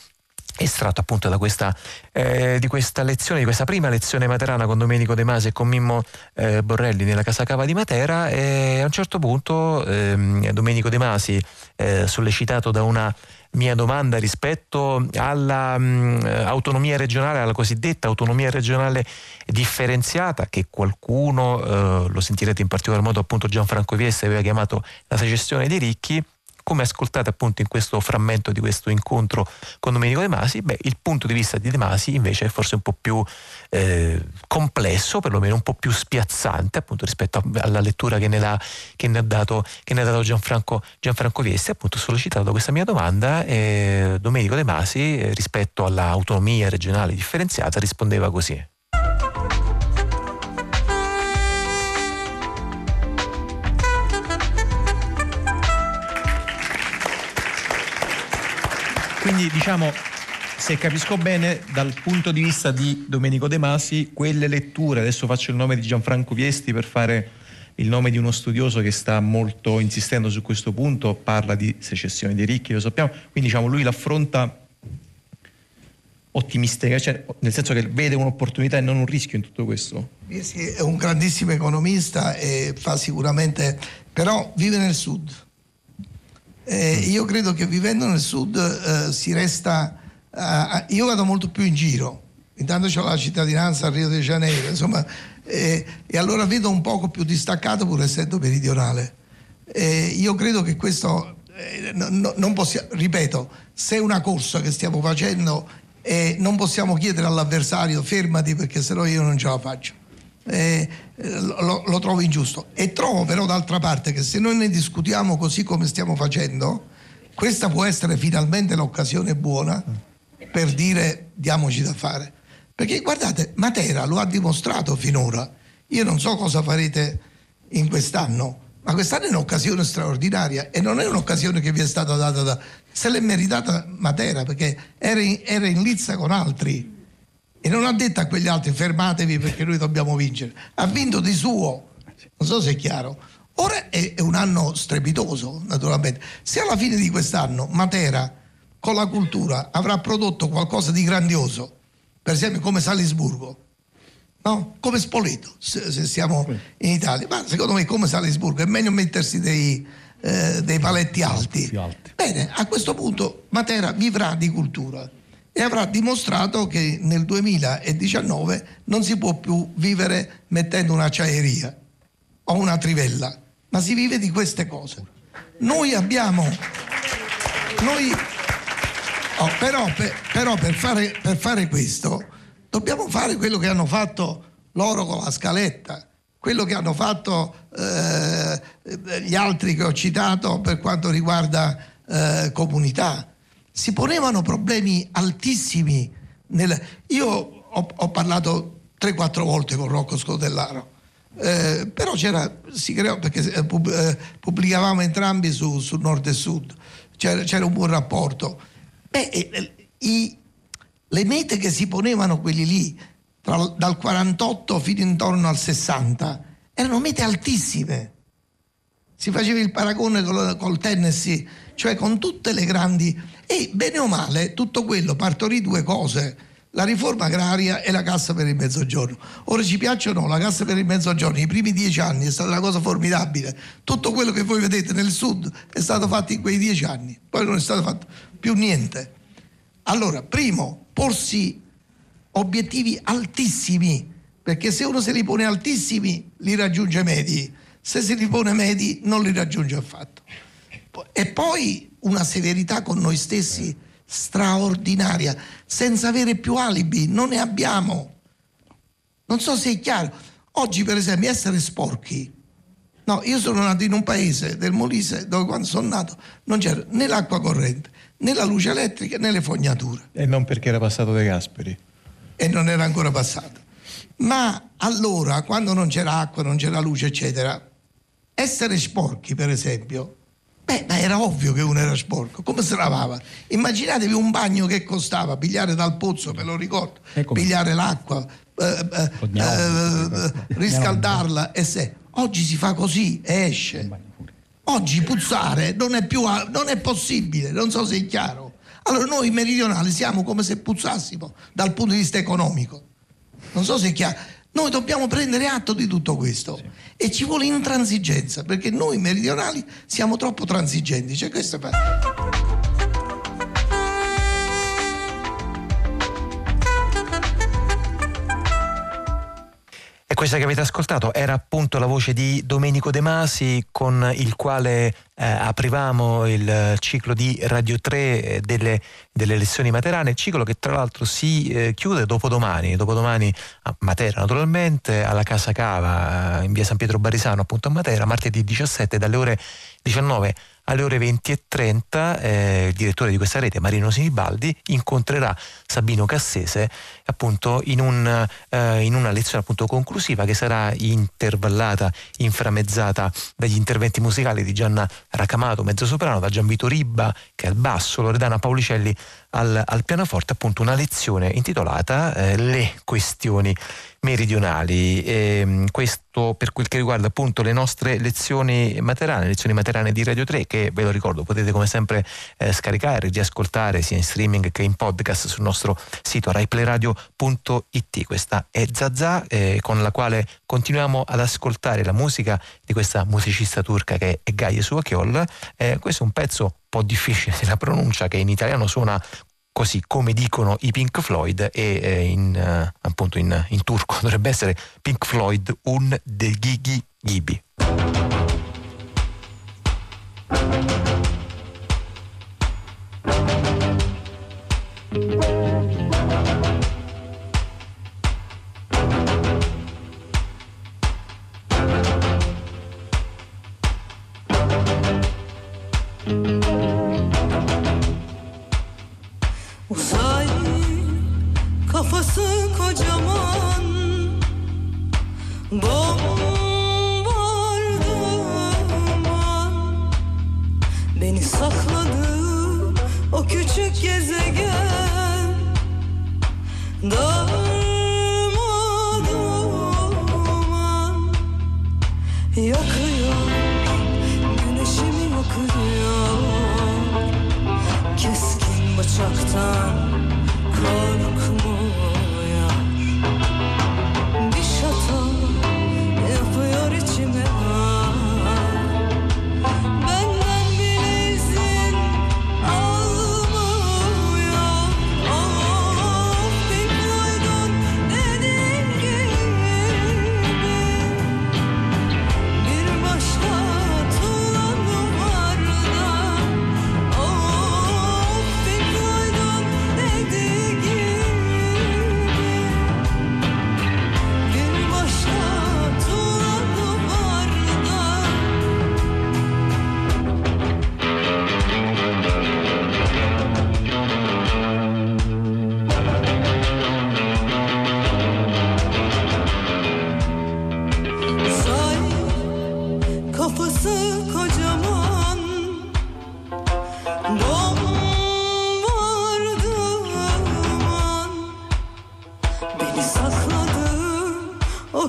estratto appunto da questa, eh, di questa lezione, di questa prima lezione materana con Domenico De Masi e con Mimmo eh, Borrelli nella Casa Cava di Matera e a un certo punto ehm, Domenico De Masi, eh, sollecitato da una mia domanda rispetto all'autonomia mm, regionale, alla cosiddetta autonomia regionale differenziata che qualcuno, eh, lo sentirete in particolar modo appunto Gianfranco Vieste aveva chiamato la secessione dei ricchi, come ascoltate appunto in questo frammento di questo incontro con Domenico De Masi, beh, il punto di vista di De Masi invece è forse un po' più eh, complesso, perlomeno un po' più spiazzante appunto rispetto alla lettura che ne, che ne ha, dato, che ne ha dato Gianfranco, Gianfranco Viesti, appunto sollecitato questa mia domanda, eh, Domenico De Masi eh, rispetto all'autonomia regionale differenziata rispondeva così. Quindi diciamo, se capisco bene, dal punto di vista di Domenico De Masi, quelle letture, adesso faccio il nome di Gianfranco Viesti per fare il nome di uno studioso che sta molto insistendo su questo punto, parla di secessione dei ricchi, lo sappiamo, quindi diciamo, lui l'affronta ottimistica, cioè, nel senso che vede un'opportunità e non un rischio in tutto questo. Viesti è un grandissimo economista e fa sicuramente, però vive nel sud eh, io credo che vivendo nel sud eh, si resta... Eh, io vado molto più in giro, intanto ho la cittadinanza a Rio de Janeiro, insomma, e allora vedo un poco più distaccato pur essendo meridionale. io credo che questo eh, no, non possiamo, ripeto, se è una corsa che stiamo facendo eh, non possiamo chiedere all'avversario fermati perché sennò io non ce la faccio eh, lo, lo, trovo ingiusto. E trovo però d'altra parte che se noi ne discutiamo così come stiamo facendo, questa può essere finalmente l'occasione buona per dire diamoci da fare. Perché guardate, Matera lo ha dimostrato finora. Io non so cosa farete in quest'anno, ma quest'anno è un'occasione straordinaria e non è un'occasione che vi è stata data da... Se l'è meritata Matera perché era in, era in lizza con altri e non ha detto a quegli altri fermatevi perché noi dobbiamo vincere, ha vinto di suo, non so se è chiaro. Ora è, un anno strepitoso, naturalmente. Se alla fine di quest'anno Matera con la cultura avrà prodotto qualcosa di grandioso, per esempio come Salisburgo, no? come Spoleto, se, siamo in Italia, ma secondo me come Salisburgo è meglio mettersi dei, eh, dei paletti alti. Bene, a questo punto Matera vivrà di cultura e avrà dimostrato che nel 2019 non si può più vivere mettendo un'acciaieria o una trivella, ma si vive di queste cose. Noi abbiamo... Noi, oh, però, per, però per, fare, per fare questo dobbiamo fare quello che hanno fatto loro con la scaletta, quello che hanno fatto eh, gli altri che ho citato per quanto riguarda eh, comunità si ponevano problemi altissimi. Nel... Io ho, ho parlato 3-4 volte con Rocco Scodellaro, eh, però c'era, si creò perché eh, eh, pubblicavamo entrambi su, su, Nord e Sud, c'era, c'era un buon rapporto. Beh, eh, i, le mete che si ponevano quelli lì, tra, dal 48 fino intorno al 60, erano mete altissime. Si faceva il paragone col, col Tennessee, cioè con tutte le grandi... E bene o male, tutto quello partorì due cose la riforma agraria e la cassa per il mezzogiorno. Ora ci piacciono o no, la cassa per il mezzogiorno, i primi dieci anni è stata una cosa formidabile. Tutto quello che voi vedete nel sud è stato fatto in quei dieci anni, poi non è stato fatto più niente. Allora, primo, porsi obiettivi altissimi, perché se uno se li pone altissimi li raggiunge medi, se se li pone medi non li raggiunge affatto. E poi una severità con noi stessi straordinaria, senza avere più alibi, non ne abbiamo. Non so se è chiaro. Oggi, per esempio, essere sporchi. No, io sono nato in un paese del Molise dove quando sono nato non c'era né l'acqua corrente, né la luce elettrica, né le fognature. E non perché era passato De Gasperi. E non era ancora passato. Ma allora, quando non c'era acqua, non c'era luce, eccetera, essere sporchi, per esempio, Beh, ma era ovvio che uno era sporco, come si lavava? Immaginatevi un bagno che costava, pigliare dal pozzo, me lo ricordo, pigliare l'acqua, eh, eh, eh, riscaldarla e se. Oggi si fa così e esce. Oggi puzzare non è più non è possibile, non so se è chiaro. Allora noi meridionali siamo come se puzzassimo dal punto di vista economico. Non so se è chiaro. Noi dobbiamo prendere atto di tutto questo sì. e ci vuole intransigenza perché noi meridionali siamo troppo transigenti. Cioè, questo è... E questa che avete ascoltato era appunto la voce di Domenico De Masi con il quale eh, aprivamo il ciclo di Radio 3 eh, delle, delle, lezioni materane, ciclo che tra l'altro si eh, chiude dopodomani, dopodomani a Matera naturalmente, alla Casa Cava eh, in via San Pietro Barisano appunto a Matera, martedì 17 dalle ore 19 alle ore 20 e 30 eh, il direttore di questa rete Marino Sinibaldi incontrerà Sabino Cassese appunto in, un, eh, in una lezione appunto conclusiva che sarà intervallata, inframezzata dagli interventi musicali di Gianna Racamato, mezzo soprano, da Gianvito Ribba che è al basso, Loredana Paulicelli al, al pianoforte, appunto una lezione intitolata eh, Le questioni meridionali. E, ehm, questo per quel che riguarda appunto le nostre lezioni materane, lezioni materane di Radio 3 che ve lo ricordo potete come sempre eh, scaricare, riascoltare sia in streaming che in podcast sul nostro sito raiplayradio.it. Questa è Zazà eh, con la quale continuiamo ad ascoltare la musica di questa musicista turca che è Gaye Suakiol. Eh, questo è un pezzo po' difficile la pronuncia che in italiano suona così come dicono i Pink Floyd e eh, in, eh, appunto in, in, turco dovrebbe essere Pink Floyd un delgigi gibi. thank Bombardıman Beni sakladı o küçük gezegen. Darmaduman Yakıyor güneşimi yakıyor. Keskin bıçaktan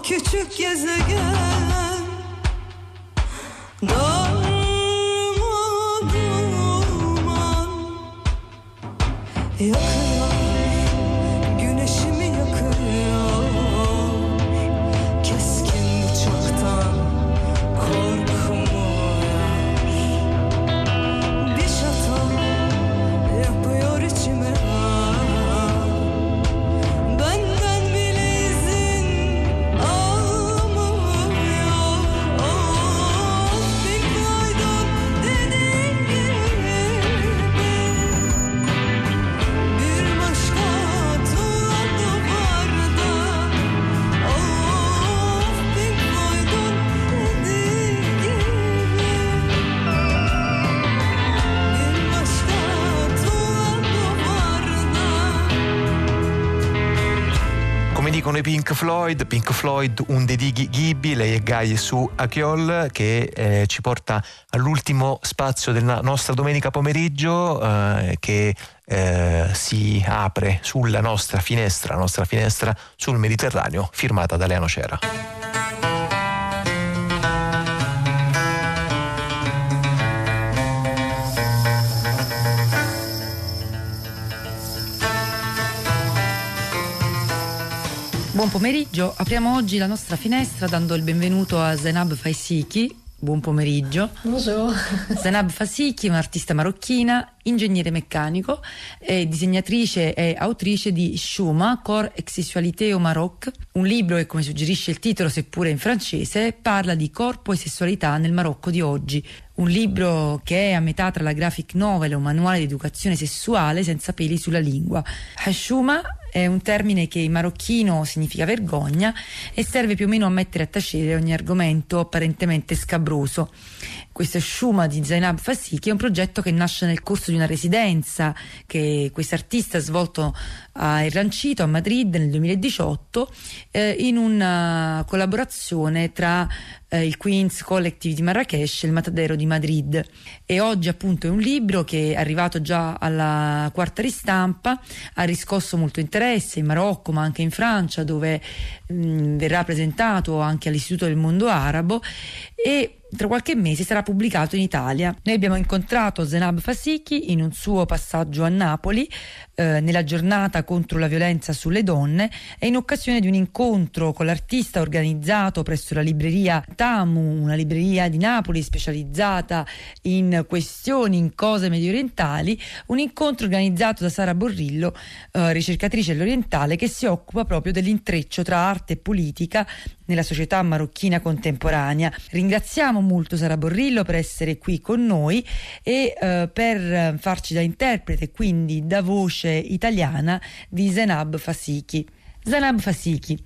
küçük gezegen Floyd, Pink Floyd un de Dighi Ghibbi, lei è Gaia su Achiol che eh, ci porta all'ultimo spazio della nostra domenica pomeriggio eh, che eh, si apre sulla nostra finestra, la nostra finestra sul Mediterraneo, firmata da Leano Cera. Buon pomeriggio, apriamo oggi la nostra finestra dando il benvenuto a Zenab Faisiki. Buon pomeriggio. Bonjour. Zenab Fasiki è un'artista marocchina, ingegnere meccanico, disegnatrice e autrice di Shuma, Corps et Sessualité au Maroc, un libro che, come suggerisce il titolo, seppure in francese, parla di corpo e sessualità nel Marocco di oggi. Un libro che è a metà tra la graphic novel e un manuale di educazione sessuale senza peli sulla lingua. Hashuma è un termine che in marocchino significa vergogna e serve più o meno a mettere a tacere ogni argomento apparentemente scabroso. Questo Shuma di Zainab Fasiki è un progetto che nasce nel corso di una residenza che questo artista ha svolto a Errancito a Madrid nel 2018 eh, in una collaborazione tra eh, il Queen's Collective di Marrakesh e il Matadero di Madrid. E oggi appunto è un libro che è arrivato già alla quarta ristampa ha riscosso molto interesse in Marocco ma anche in Francia dove mh, verrà presentato anche all'Istituto del Mondo Arabo. E tra qualche mese sarà pubblicato in Italia. Noi abbiamo incontrato Zenab Fasiki in un suo passaggio a Napoli eh, nella giornata contro la violenza sulle donne e in occasione di un incontro con l'artista organizzato presso la libreria Tamu, una libreria di Napoli specializzata in questioni, in cose medio orientali, un incontro organizzato da Sara Borrillo, eh, ricercatrice all'orientale, che si occupa proprio dell'intreccio tra arte e politica nella società marocchina contemporanea. Ringraziamo molto Sara Borrillo per essere qui con noi e eh, per farci da interprete, quindi da voce italiana di Zenab Fasiki. Zenab Fasiki.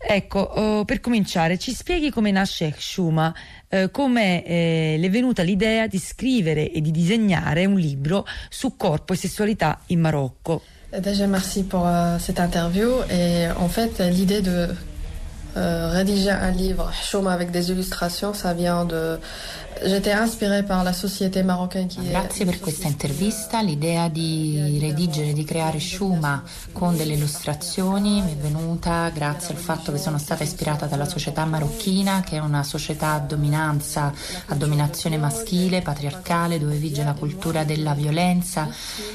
Ecco, oh, per cominciare, ci spieghi come nasce Shuma, eh, come eh, le è venuta l'idea di scrivere e di disegnare un libro su corpo e sessualità in Marocco. Déjà, merci pour euh, cette interview. Et en fait, l'idée de euh, rédiger un livre, Chouma, avec des illustrations, ça vient de. Grazie per questa intervista. L'idea di redigere, di creare Shuma con delle illustrazioni mi è venuta grazie al fatto che sono stata ispirata dalla società marocchina, che è una società a dominanza, a dominazione maschile, patriarcale, dove vige la cultura della violenza,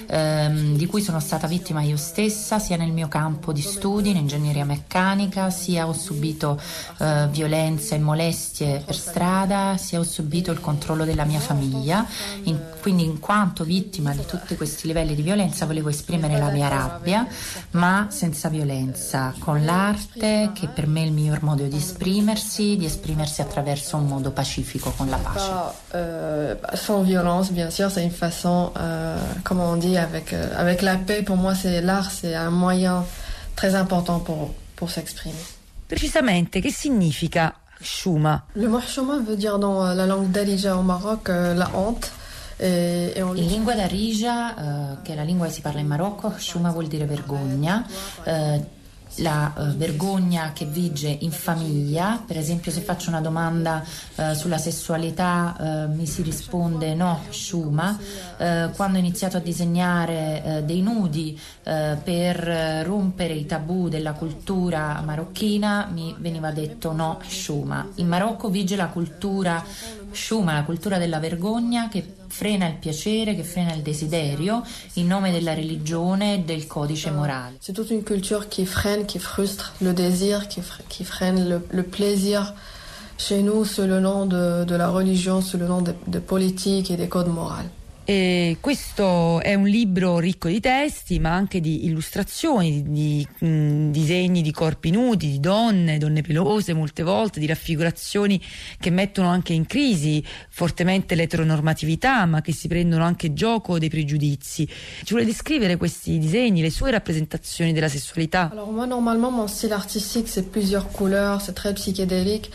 ehm, di cui sono stata vittima io stessa, sia nel mio campo di studi, in ingegneria meccanica, sia ho subito eh, violenza e molestie per strada, sia ho subito il controllo della mia famiglia, in- quindi in quanto vittima di tutti questi livelli di violenza volevo esprimere la mia rabbia, ma senza violenza, con l'arte che per me è il miglior modo di esprimersi, di esprimersi attraverso un modo pacifico con la pace. Pas, euh, sans violence, bien sûr, c'est une façon, euh, comment on dit, avec, euh, avec la paix. Pour moi, c'est l'art, c'est un moyen très important pour, pour s'exprimer. Precisamente, che significa Shuma? Le mot chouma veut dire dans euh, la langue d'Alija au Maroc euh, la honte. In lingua d'Arija, eh, che è la lingua che si parla in Marocco, Shuma vuol dire vergogna. eh, la uh, vergogna che vige in famiglia, per esempio se faccio una domanda uh, sulla sessualità mi si risponde no, Shuma, quando ho iniziato a disegnare dei nudi per rompere i tabù della cultura marocchina mi veniva detto no, Shuma. In Marocco vige la cultura Shuma, la cultura della vergogna che frena il piacere, che frena il desiderio in nome della religione e del codice morale. C'est toute une culture qui freine, qui frustre le désir, qui, qui freine le, le plaisir chez nous sous le nom de, de la religion, sous le nom de, de politique et des codes moraux. E questo è un libro ricco di testi, ma anche di illustrazioni, di, di mh, disegni di corpi nudi, di donne, donne pelose molte volte, di raffigurazioni che mettono anche in crisi fortemente l'eteronormatività, ma che si prendono anche gioco dei pregiudizi. Ci vuole descrivere questi disegni, le sue rappresentazioni della sessualità? Alors moi normalement mon style artistique c'est plusieurs couleurs, c'est très psychédélique.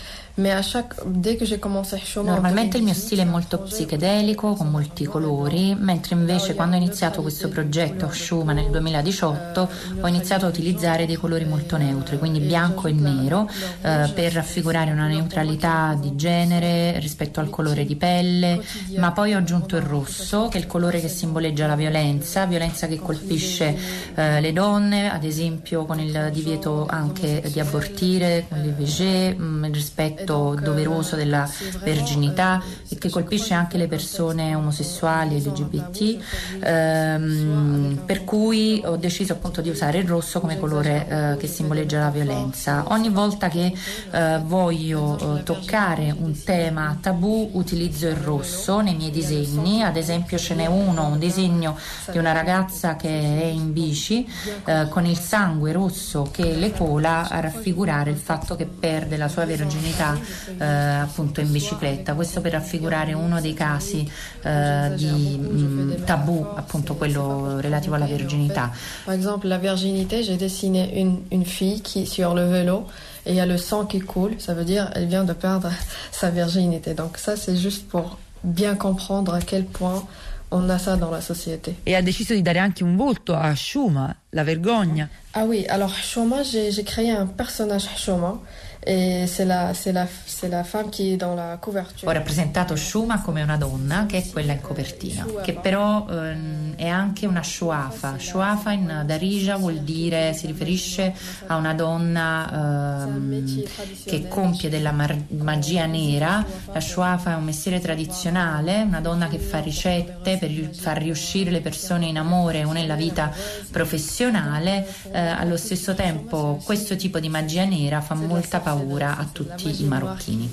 Normalmente il mio stile è molto psichedelico, con molti colori, mentre invece quando ho iniziato questo progetto Shuma nel 2018 ho iniziato a utilizzare dei colori molto neutri, quindi bianco e nero, eh, per raffigurare una neutralità di genere rispetto al colore di pelle, ma poi ho aggiunto il rosso, che è il colore che simboleggia la violenza, violenza che colpisce eh, le donne, ad esempio con il divieto anche di abortire, con l'IVG, mm, rispetto rispetto doveroso della verginità e che colpisce anche le persone omosessuali e LGBT, ehm, per cui ho deciso appunto di usare il rosso come colore eh, che simboleggia la violenza. Ogni volta che eh, voglio eh, toccare un tema tabù utilizzo il rosso nei miei disegni, ad esempio ce n'è uno, un disegno di una ragazza che è in bici eh, con il sangue rosso che le cola a raffigurare il fatto che perde la sua verginità eh, appunto in bicicletta, questo per raffigurare uno dei casi eh, di mh, tabù, appunto quello relativo alla verginità. Per esempio la virginité, j'ai dessiné une, une fille qui sur le vélo et il y a le sang qui coule, ça veut dire elle vient de perdre sa virginité. Donc ça c'est juste pour bien comprendre à quel point on a ça dans la société. E ha deciso di dare anche un volto a Shuma, la vergogna. Ah oui, alors Shuma, j'ai créé un personnage Shuma e c'est la, c'est la, c'est la femme qui est dans la couverture. Ho rappresentato Shuma come una donna che è quella in copertina, che però ehm, è anche una shuafa. Shuafa in Darija vuol dire, si riferisce a una donna ehm, che compie della mar- magia nera. La shuafa è un mestiere tradizionale, una donna che fa ricette per far riuscire le persone in amore o nella vita professionale. Eh, allo stesso tempo questo tipo di magia nera fa molta paura a tutti i marocchini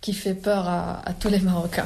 qui fait peur à, a tous les Marocains.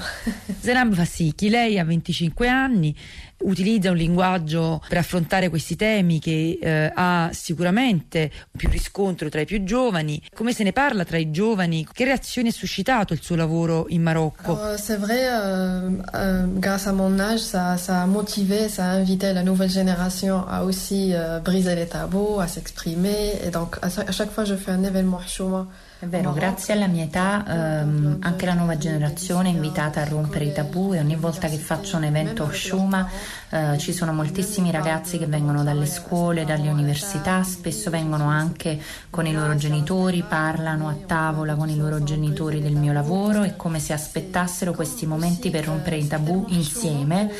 Zenab Fassicchi, lei ha 25 anni, utilizza un linguaggio per affrontare questi temi che eh, ha sicuramente più riscontro tra i più giovani. Come se ne parla tra i giovani? Che reazioni ha suscitato il suo lavoro in Marocco? Alors, c'est vrai, euh, euh, grâce à mon âge, ça, ça, a motivé, ça a invité la nouvelle génération à aussi euh, briser les tabous, à s'exprimer. Et donc, à, chaque fois, je fais un événement chouma È vero, grazie alla mia età ehm, anche la nuova generazione è invitata a rompere i tabù e ogni volta che faccio un evento Shuma eh, ci sono moltissimi ragazzi che vengono dalle scuole, dalle università, spesso vengono anche con i loro genitori, parlano a tavola con i loro genitori del mio lavoro e come se aspettassero questi momenti per rompere i tabù insieme.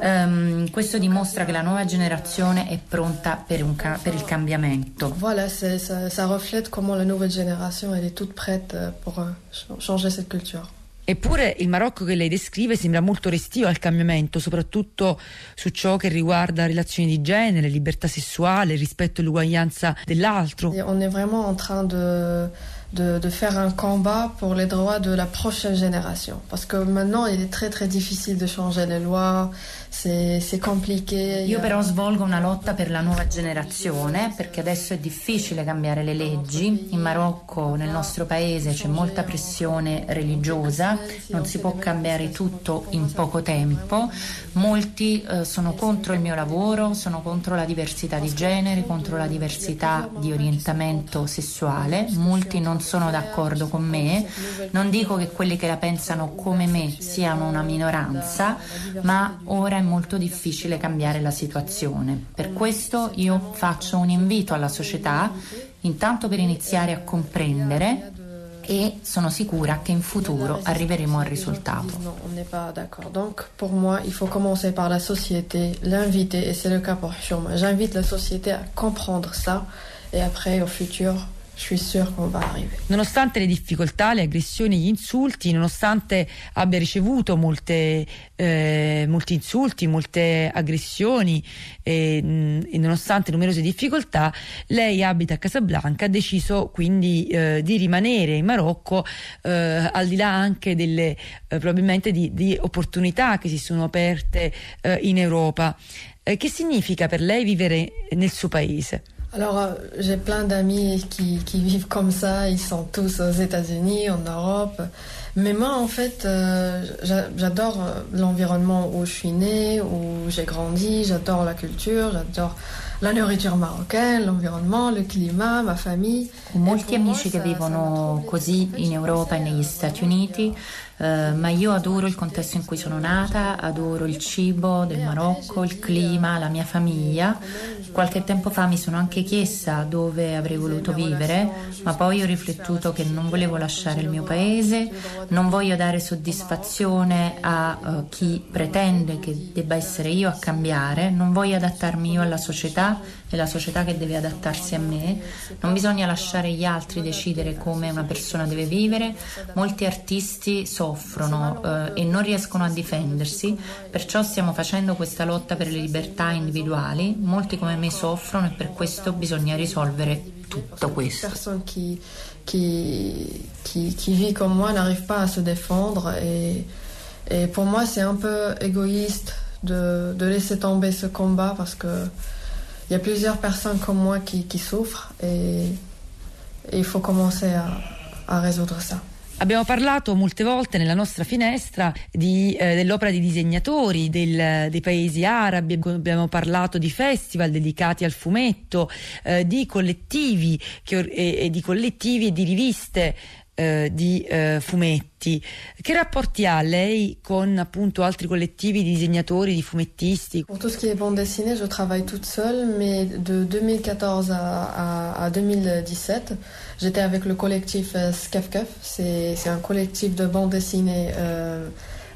Um, questo dimostra che la nuova generazione è pronta per, ca- per il cambiamento. Voilà, ça, ça reflète comment la nouvelle génération elle est toute prête euh, pour euh, changer cette culture. Eppure il Marocco che lei descrive sembra molto restio al cambiamento, soprattutto su ciò che riguarda relazioni di genere, libertà sessuale, rispetto all'uguaglianza dell'altro. On est vraiment en train de de, de, faire un combat pour les droits de la prochaine génération. Parce que maintenant, il est très très difficile de changer les lois, c'est compliqué. Io però svolgo una lotta per la nuova generazione, perché adesso è difficile cambiare le leggi. In Marocco, nel nostro paese, c'è molta pressione religiosa, non si può cambiare tutto in poco tempo. Molti eh, sono contro il mio lavoro, sono contro la diversità di genere, contro la diversità di orientamento sessuale, molti non sono d'accordo con me, non dico che quelli che la pensano come me siano una minoranza, ma ora molto difficile cambiare la situazione. Per questo io faccio un invito alla società, intanto per iniziare a comprendere e sono sicura che in futuro arriveremo al risultato. Non, on n'est pas d'accord. Donc pour moi, il faut commencer par la société, l'inviter et c'est le cas pour. J'invite la société à comprendre ça et après au futur Nonostante le difficoltà, le aggressioni, gli insulti, nonostante abbia ricevuto molte, eh, molti insulti, molte aggressioni e, e, nonostante numerose difficoltà, lei abita a Casablanca, ha deciso quindi eh, di rimanere in Marocco eh, al di là anche delle eh, probabilmente di, di, opportunità che si sono aperte eh, in Europa. Eh, che significa per lei vivere nel suo paese? Alors, euh, j'ai plein d'amis qui, qui, vivent comme ça. Ils sont tous aux États-Unis, en Europe. Mais moi, en fait, euh, j'adore euh, l'environnement où je suis née, où j'ai grandi. J'adore la culture, j'adore la nourriture marocaine, l'environnement, le climat, ma famille. Molti amici che vivono così in Europa e negli Stati Uniti Eh, ma io adoro il contesto in cui sono nata, adoro il cibo del Marocco, il clima, la mia famiglia. Qualche tempo fa mi sono anche chiesta dove avrei voluto vivere, ma poi ho riflettuto che non volevo lasciare il mio paese, non voglio dare soddisfazione a uh, chi pretende che debba essere io a cambiare, non voglio adattarmi io alla società è la società che deve adattarsi a me, non bisogna lasciare gli altri decidere come una persona deve vivere, molti artisti soffrono eh, e non riescono a difendersi, perciò stiamo facendo questa lotta per le libertà individuali, molti come me soffrono e per questo bisogna risolvere tutto questo. Persone qui, qui, qui, qui vit comme moi n'arrive pas à se défendre et, et pour moi c'est un peu égoïste de, de laisser tomber ce combat parce que il y a plusieurs personnes comme moi qui, qui souffrent et, et, il faut commencer à, à résoudre ça. Abbiamo parlato molte volte nella nostra finestra di, eh, dell'opera di disegnatori del, dei paesi arabi, abbiamo parlato di festival dedicati al fumetto, eh, di collettivi che, e, e, di collettivi e di riviste eh, di eh, fumetti. Che rapporti ha lei con appunto altri collettivi di disegnatori, di fumettisti? Pour tout ce qui est bande dessinée, je travaille toute seule, mais de 2014 à, à, à 2017, j'étais avec le collectif euh, Skafkaf. C'est un collectif de bande dessinée euh,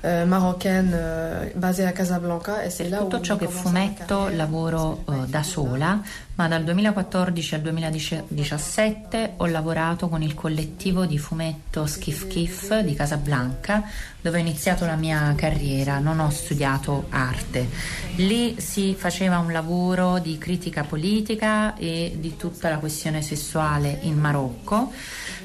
eh, marocaine eh, basée a Casablanca e per tutto ciò che fumetto lavoro eh, da sola, ma dal 2014 al 2017 ho lavorato con il collettivo di fumetto Skif Kif di Casablanca, dove ho iniziato la mia carriera, non ho studiato arte. Lì si faceva un lavoro di critica politica e di tutta la questione sessuale in Marocco.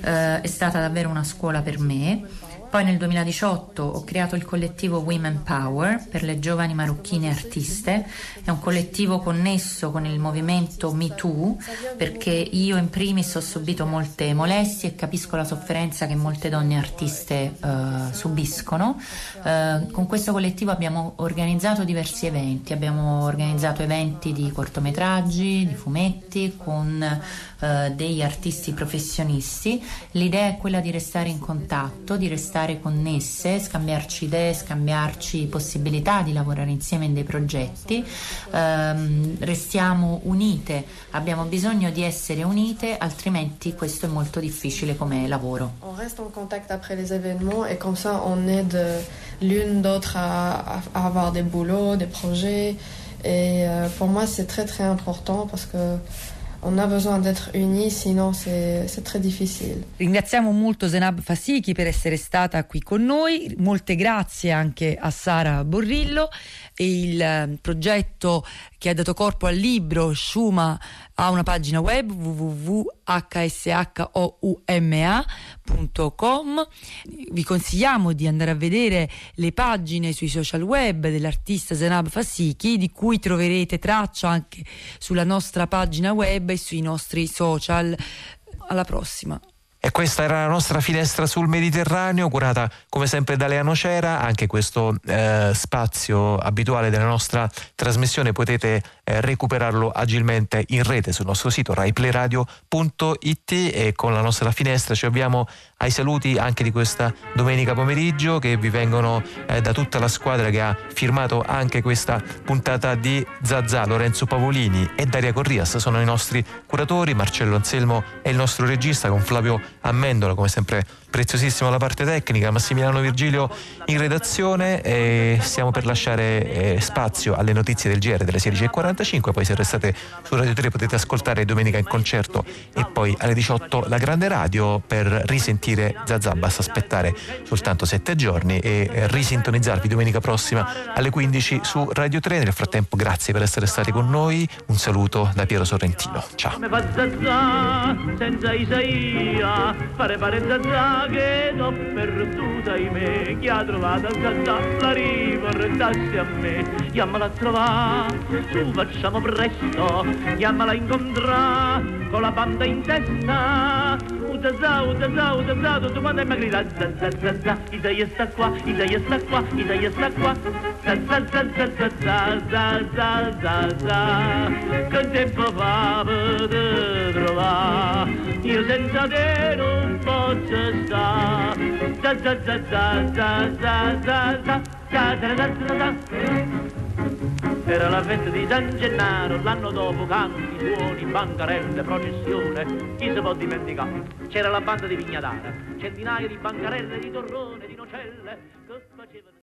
Eh, è stata davvero una scuola per me poi nel 2018 ho creato il collettivo Women Power per le giovani marocchine artiste, è un collettivo connesso con il movimento MeToo perché io in primis ho subito molte molestie e capisco la sofferenza che molte donne artiste uh, subiscono. Uh, con questo collettivo abbiamo organizzato diversi eventi, abbiamo organizzato eventi di cortometraggi, di fumetti con uh, degli artisti professionisti. L'idea è quella di restare in contatto, di restare stare connesse, scambiarci idee, scambiarci possibilità di lavorare insieme in dei progetti. Um, restiamo unite, abbiamo bisogno di essere unite, altrimenti questo è molto difficile come lavoro. On reste contact après les événements et comme ça on aide l'une d'autre à, à avoir des boulots, des projets. Et euh, pour moi c'est très très important parce que on a besoin d'être unis, sinon c'est, très difficile. Ringraziamo molto Zenab Fasiki per essere stata qui con noi, molte grazie anche a Sara Borrillo il eh, progetto che ha dato corpo al libro Shuma ha una pagina web www.hshouma.com vi consigliamo di andare a vedere le pagine sui social web dell'artista Zenab Fasiki di cui troverete traccia anche sulla nostra pagina web e sui nostri social. Alla prossima E questa era la nostra finestra sul Mediterraneo, curata come sempre da Lea Nocera. Anche questo eh, spazio abituale della nostra trasmissione potete eh, recuperarlo agilmente in rete sul nostro sito raiplayradio.it e con la nostra finestra ci avviamo ai saluti anche di questa domenica pomeriggio che vi vengono eh, da tutta la squadra che ha firmato anche questa puntata di Zazà, Lorenzo Pavolini e Daria Corrias sono i nostri curatori, Marcello Anselmo è il nostro regista con Flavio Ammendola come sempre preziosissimo la parte tecnica, Massimiliano Virgilio in redazione e stiamo per lasciare eh, spazio alle notizie del GR delle 16.45, poi se restate su Radio 3 potete ascoltare domenica in concerto e poi alle 18 la grande radio per risentire Zazà, basta aspettare soltanto sette giorni e risintonizzarvi domenica prossima alle 15 su Radio 3. Nel frattempo grazie per essere stati con noi, un saluto da Piero Sorrentino, ciao. Senza che l'ho perduta in me chi ha trovato a Zazà la riportassi a me. Chiamala a trovare su facciamo presto chiamala a incontrare con la banda in testa. Utazà, utazà, utazà, tutto quanto è ma grida Zazà, Isaia sta qua, Isaia sta qua, Isaia sta qua. Zazà, zazà, zazà, zazà, zazà Che tempo fa per trovare? Io senza te non posso stare Era la festa di San Gennaro, l'anno dopo canti, suoni, bancarelle, processione, chi si può dimenticare? C'era la banda di Vignadara, centinaia di bancarelle, di torrone, di nocelle, che facevano...